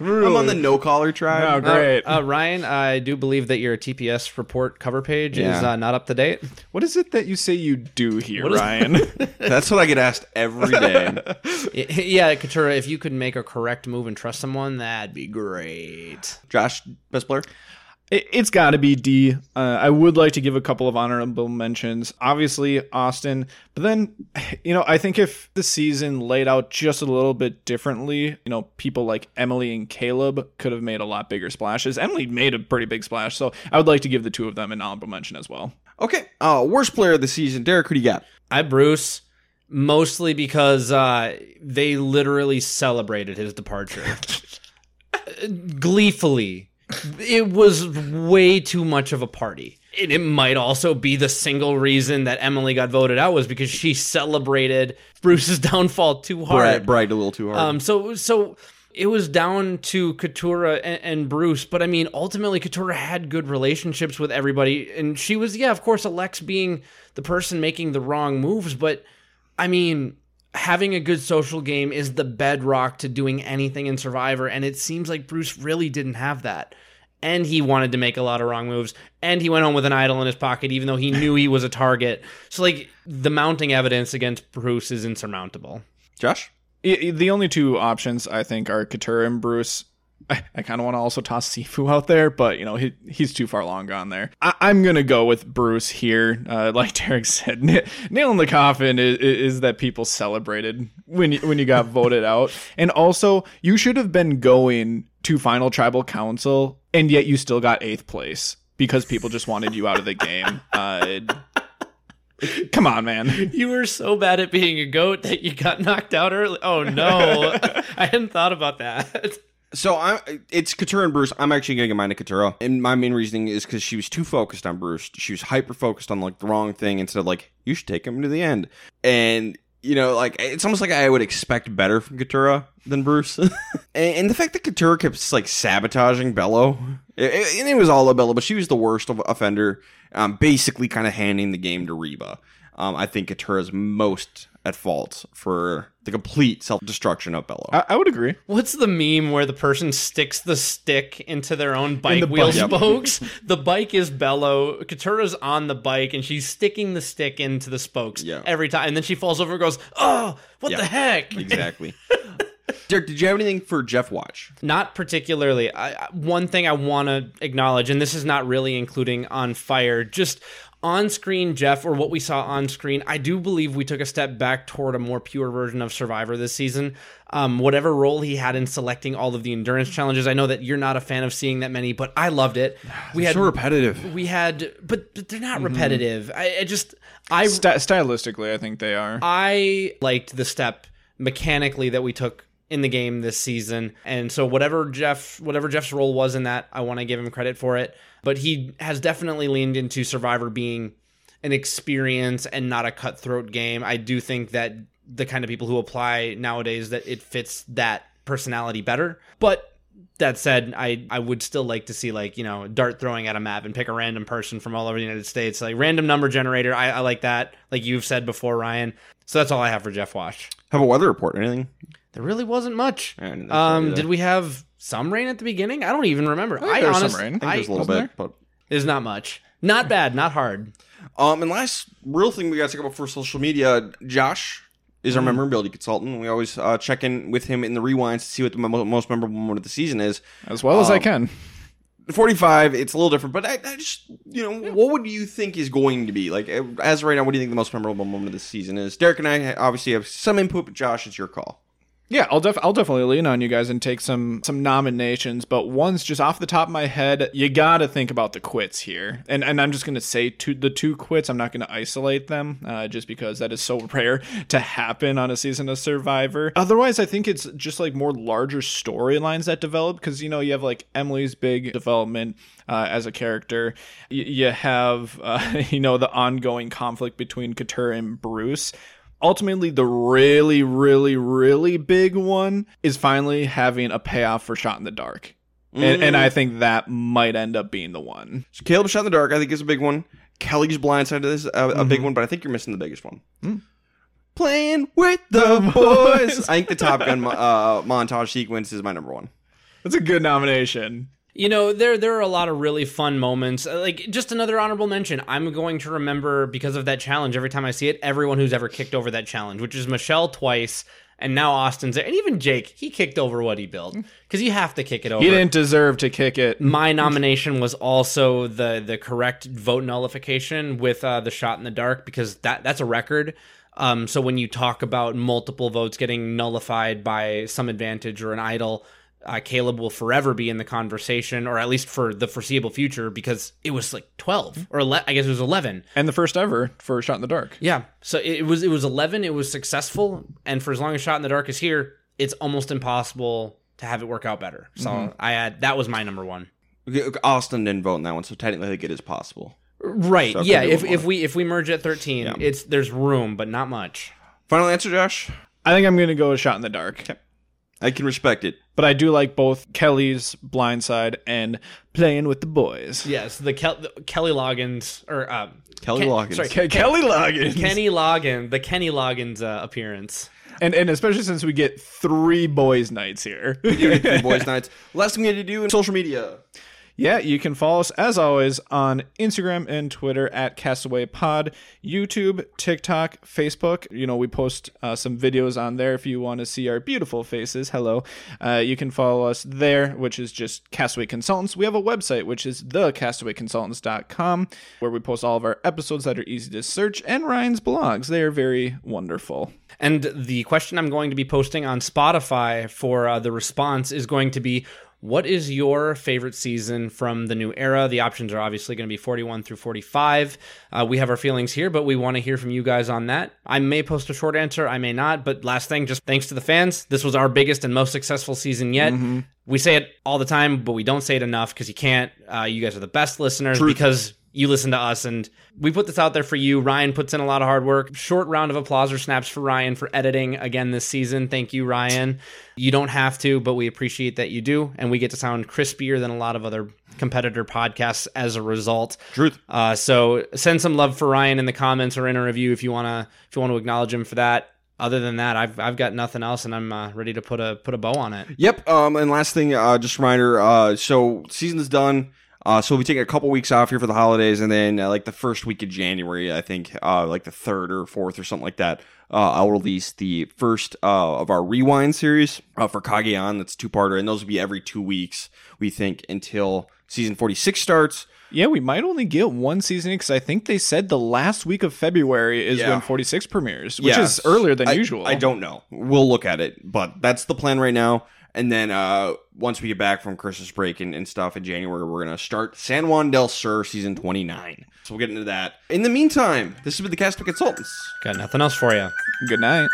I'm on the no collar Oh, tribe. great. Uh, Ryan, I do believe that your TPS report cover page is uh, not up to date. what is it that you say you do here, What is- Ryan? That's what I get asked every day. Y- yeah, Katura, if you could make a correct move and trust someone, that'd be great. Josh, best player. It, it's got to be Dee. Uh, I would like to give a couple of honorable mentions. Obviously, Austin, but then, you know, I think if the season laid out just a little bit differently, you know, people like Emily and Kaleb could have made a lot bigger splashes. Emily made a pretty big splash, so I would like to give the two of them an honorable mention as well. Okay. Uh, worst player of the season, Derek. Who do you got? I Bruce mostly because uh, they literally celebrated his departure gleefully. It was way too much of a party. And it might also be the single reason that Emily got voted out was because she celebrated Bruce's downfall too hard. Brag, bragged a little too hard. Um, so so it was down to Katurah and, and, Bruce, but I mean, ultimately, Katurah had good relationships with everybody, and she was, yeah, of course, Alex being the person making the wrong moves, but I mean, having a good social game is the bedrock to doing anything in Survivor, and it seems like Bruce really didn't have that. And he wanted to make a lot of wrong moves, and he went home with an idol in his pocket, even though he knew he was a target. So, like, the mounting evidence against Bruce is insurmountable. Josh? the only two options I think are Katurah and Bruce. I, I kind of want to also toss Sifu out there, but you know he, he's too far long gone there. I, am gonna go with Bruce here. Uh, like Derek said, n- nail in the coffin is, is, that people celebrated when you, when you got voted out, and also you should have been going to final tribal council, and yet you still got eighth place because people just wanted you out of the game. Uh, Come on, man. You were so bad at being a goat that you got knocked out early. Oh no. I hadn't thought about that. So I, it's Katurah and Bruce. I'm actually going to get mine to Katurah, and my main reasoning is because she was too focused on Bruce. She was hyper focused on like the wrong thing instead of like you should take him to the end. And you know, like it's almost like I would expect better from Katurah than Bruce. and, and, the fact that Katurah kept like sabotaging Belo, it, it, and it was all a Belo, but she was the worst offender, um, basically kind of handing the game to Reba. Um, I think Katurah's most at fault for the complete self destruction of Belo. I, I, would agree. What's the meme where the person sticks the stick into their own bike the wheel bike. spokes? the bike is Belo. Katurah's on the bike and she's sticking the stick into the spokes yeah. every time. And then she falls over and goes, Oh, what the heck? Exactly. Derek, did you have anything for Jeff Watch? Not particularly. I, one thing I want to acknowledge, and this is not really including on fire, just on screen Jeff or what we saw on screen, I do believe we took a step back toward a more pure version of Survivor this season. Um, whatever role he had in selecting all of the endurance challenges, I know that you're not a fan of seeing that many, but I loved it. We had so repetitive. We had, but, but they're not mm-hmm. repetitive. I, I, just, I St- stylistically, I think they are. I liked the step mechanically that we took in the game this season. And so whatever Jeff whatever Jeff's role was in that, I want to give him credit for it. But he has definitely leaned into Survivor being an experience and not a cutthroat game. I do think that the kind of people who apply nowadays that it fits that personality better. But that said, I, I would still like to see like, you know, dart throwing at a map and pick a random person from all over the United States. Like random number generator. I, I like that. Like you've said before, Ryan. So that's all I have for Jeff Watch. Have a weather report, or anything? There really wasn't much. Um, did we have some rain at the beginning? I don't even remember. I, I there honest, some rain. I think there's a little bit, there? but there's not much. Not bad, not hard. Um, and last real thing we got to talk about for social media, Josh is our mm. memorability consultant. We always uh, check in with him in the rewinds to see what the most memorable moment of the season is, as well as um, I can. 45 it's a little different but I, I, just you know what would you think is going to be like as right now what do you think the most memorable moment of the season is? Derek and i obviously have some input but josh it's your call yeah, I'll def- I'll definitely lean on you guys and take some some nominations, but one's just off the top of my head, you got to think about the quits here. And and I'm just going to say two, the two quits, I'm not going to isolate them uh, just because that is so rare to happen on a season of Survivor. Otherwise, I think it's just like more larger storylines that develop because you know, you have like Emily's big development uh, as a character. Y- you have, uh, you know, the ongoing conflict between Katurah and Bruce, ultimately the really really really big one is finally having a payoff for shot in the dark mm. and, and, i mm. think that might end up being the one so kaleb shot in the dark i think is a big one kellie's blindside is a, a mm-hmm. big one but i think you're missing the biggest one mm. playing with the boys i think the top gun uh, montage sequence is my number one that's a good nomination You know, there there are a lot of really fun moments. Uh, Like just another honorable mention. I'm going to remember because of that challenge every time I see it. Everyone who's ever kicked over that challenge, which is Michelle twice, and now Austin's there, and even Jake. He kicked over what he built because you have to kick it over. He didn't deserve to kick it. My nomination was also the the correct vote nullification with uh, the shot in the dark because that that's a record. Um, so when you talk about multiple votes getting nullified by some advantage or an idol, uh, Kaleb will forever be in the conversation, or at least for the foreseeable future, because it was like twelve or ele- I guess it was eleven. And the first ever for Shot in the Dark. Yeah, so it was it was eleven. It was successful, and for as long as Shot in the Dark is here, it's almost impossible to have it work out better. So I had that was my number one. Austin didn't vote in that one, so technically I think it is possible. Right. So yeah. If, if we if we merge at thirteen, Yeah. it's there's room, but not much. Final answer, Josh. I think I'm going to go with Shot in the Dark. I can respect it. But I do like both Kellie's Blindside and Playing with the Boys. Yes, the, Kel- the Kelly Loggins or um, Kelly Ken- Loggins. Sorry, Ke- Kelly Loggins. Kenny Loggins, the Kenny Loggins uh, appearance. And, and especially since we get three boys' nights here. Three boys nights. Last thing we had to do in social media. Yeah, you can follow us as always on Instagram and Twitter at Castaway Pod, YouTube, TikTok, Facebook. You know, we post uh, some videos on there if you want to see our beautiful faces. Hello. Uh, you can follow us there, which is just Castaway Consultants. We have a website, which is thecastawayconsultants.com, where we post all of our episodes that are easy to search and Ryan's blogs. They are very wonderful. And the question I'm going to be posting on Spotify for uh, the response is going to be what is your favorite season from the new era? The options are obviously going to be 41 through 45. Uh, we have our feelings here, but we want to hear from you guys on that. I may post a short answer, I may not. But last thing, just thanks to the fans. This was our biggest and most successful season yet. We say it all the time, but we don't say it enough because you can't. Uh, you guys are the best listeners because you listen to us and we put this out there for you. Ryan puts in a lot of hard work. Short round of applause or snaps for Ryan for editing again this season. Thank you, Ryan. You don't have to, but we appreciate that you do. And we get to sound crispier than a lot of other competitor podcasts as a result. Truth. Uh, so send some love for Ryan in the comments or in a review if you wanna if you want to acknowledge him for that. Other than that, I've I've got nothing else, and I'm uh, ready to put a put a bow on it. Yep. Um, and last thing, uh, just a reminder. Uh, so season's done. Uh, so we take a couple weeks off here for the holidays, and then uh, like the first week of January, I think, uh, like the third or fourth or something like that. Uh, I'll release the first uh, of our rewind series uh, for Cagayan. That's two parter, and those will be every two weeks. We think until season forty six starts. Yeah, we might only get one season because I think they said the last week of February is Yeah. when 46 premieres, which is earlier than I- usual. I don't know. We'll look at it, but that's the plan right now. And then uh, once we get back from Christmas break and, and stuff in January, we're gonna start San Juan del Sur season twenty nine. So we'll get into that. In the meantime, this has been the Castaway Consultants. Got nothing else for you. Good night.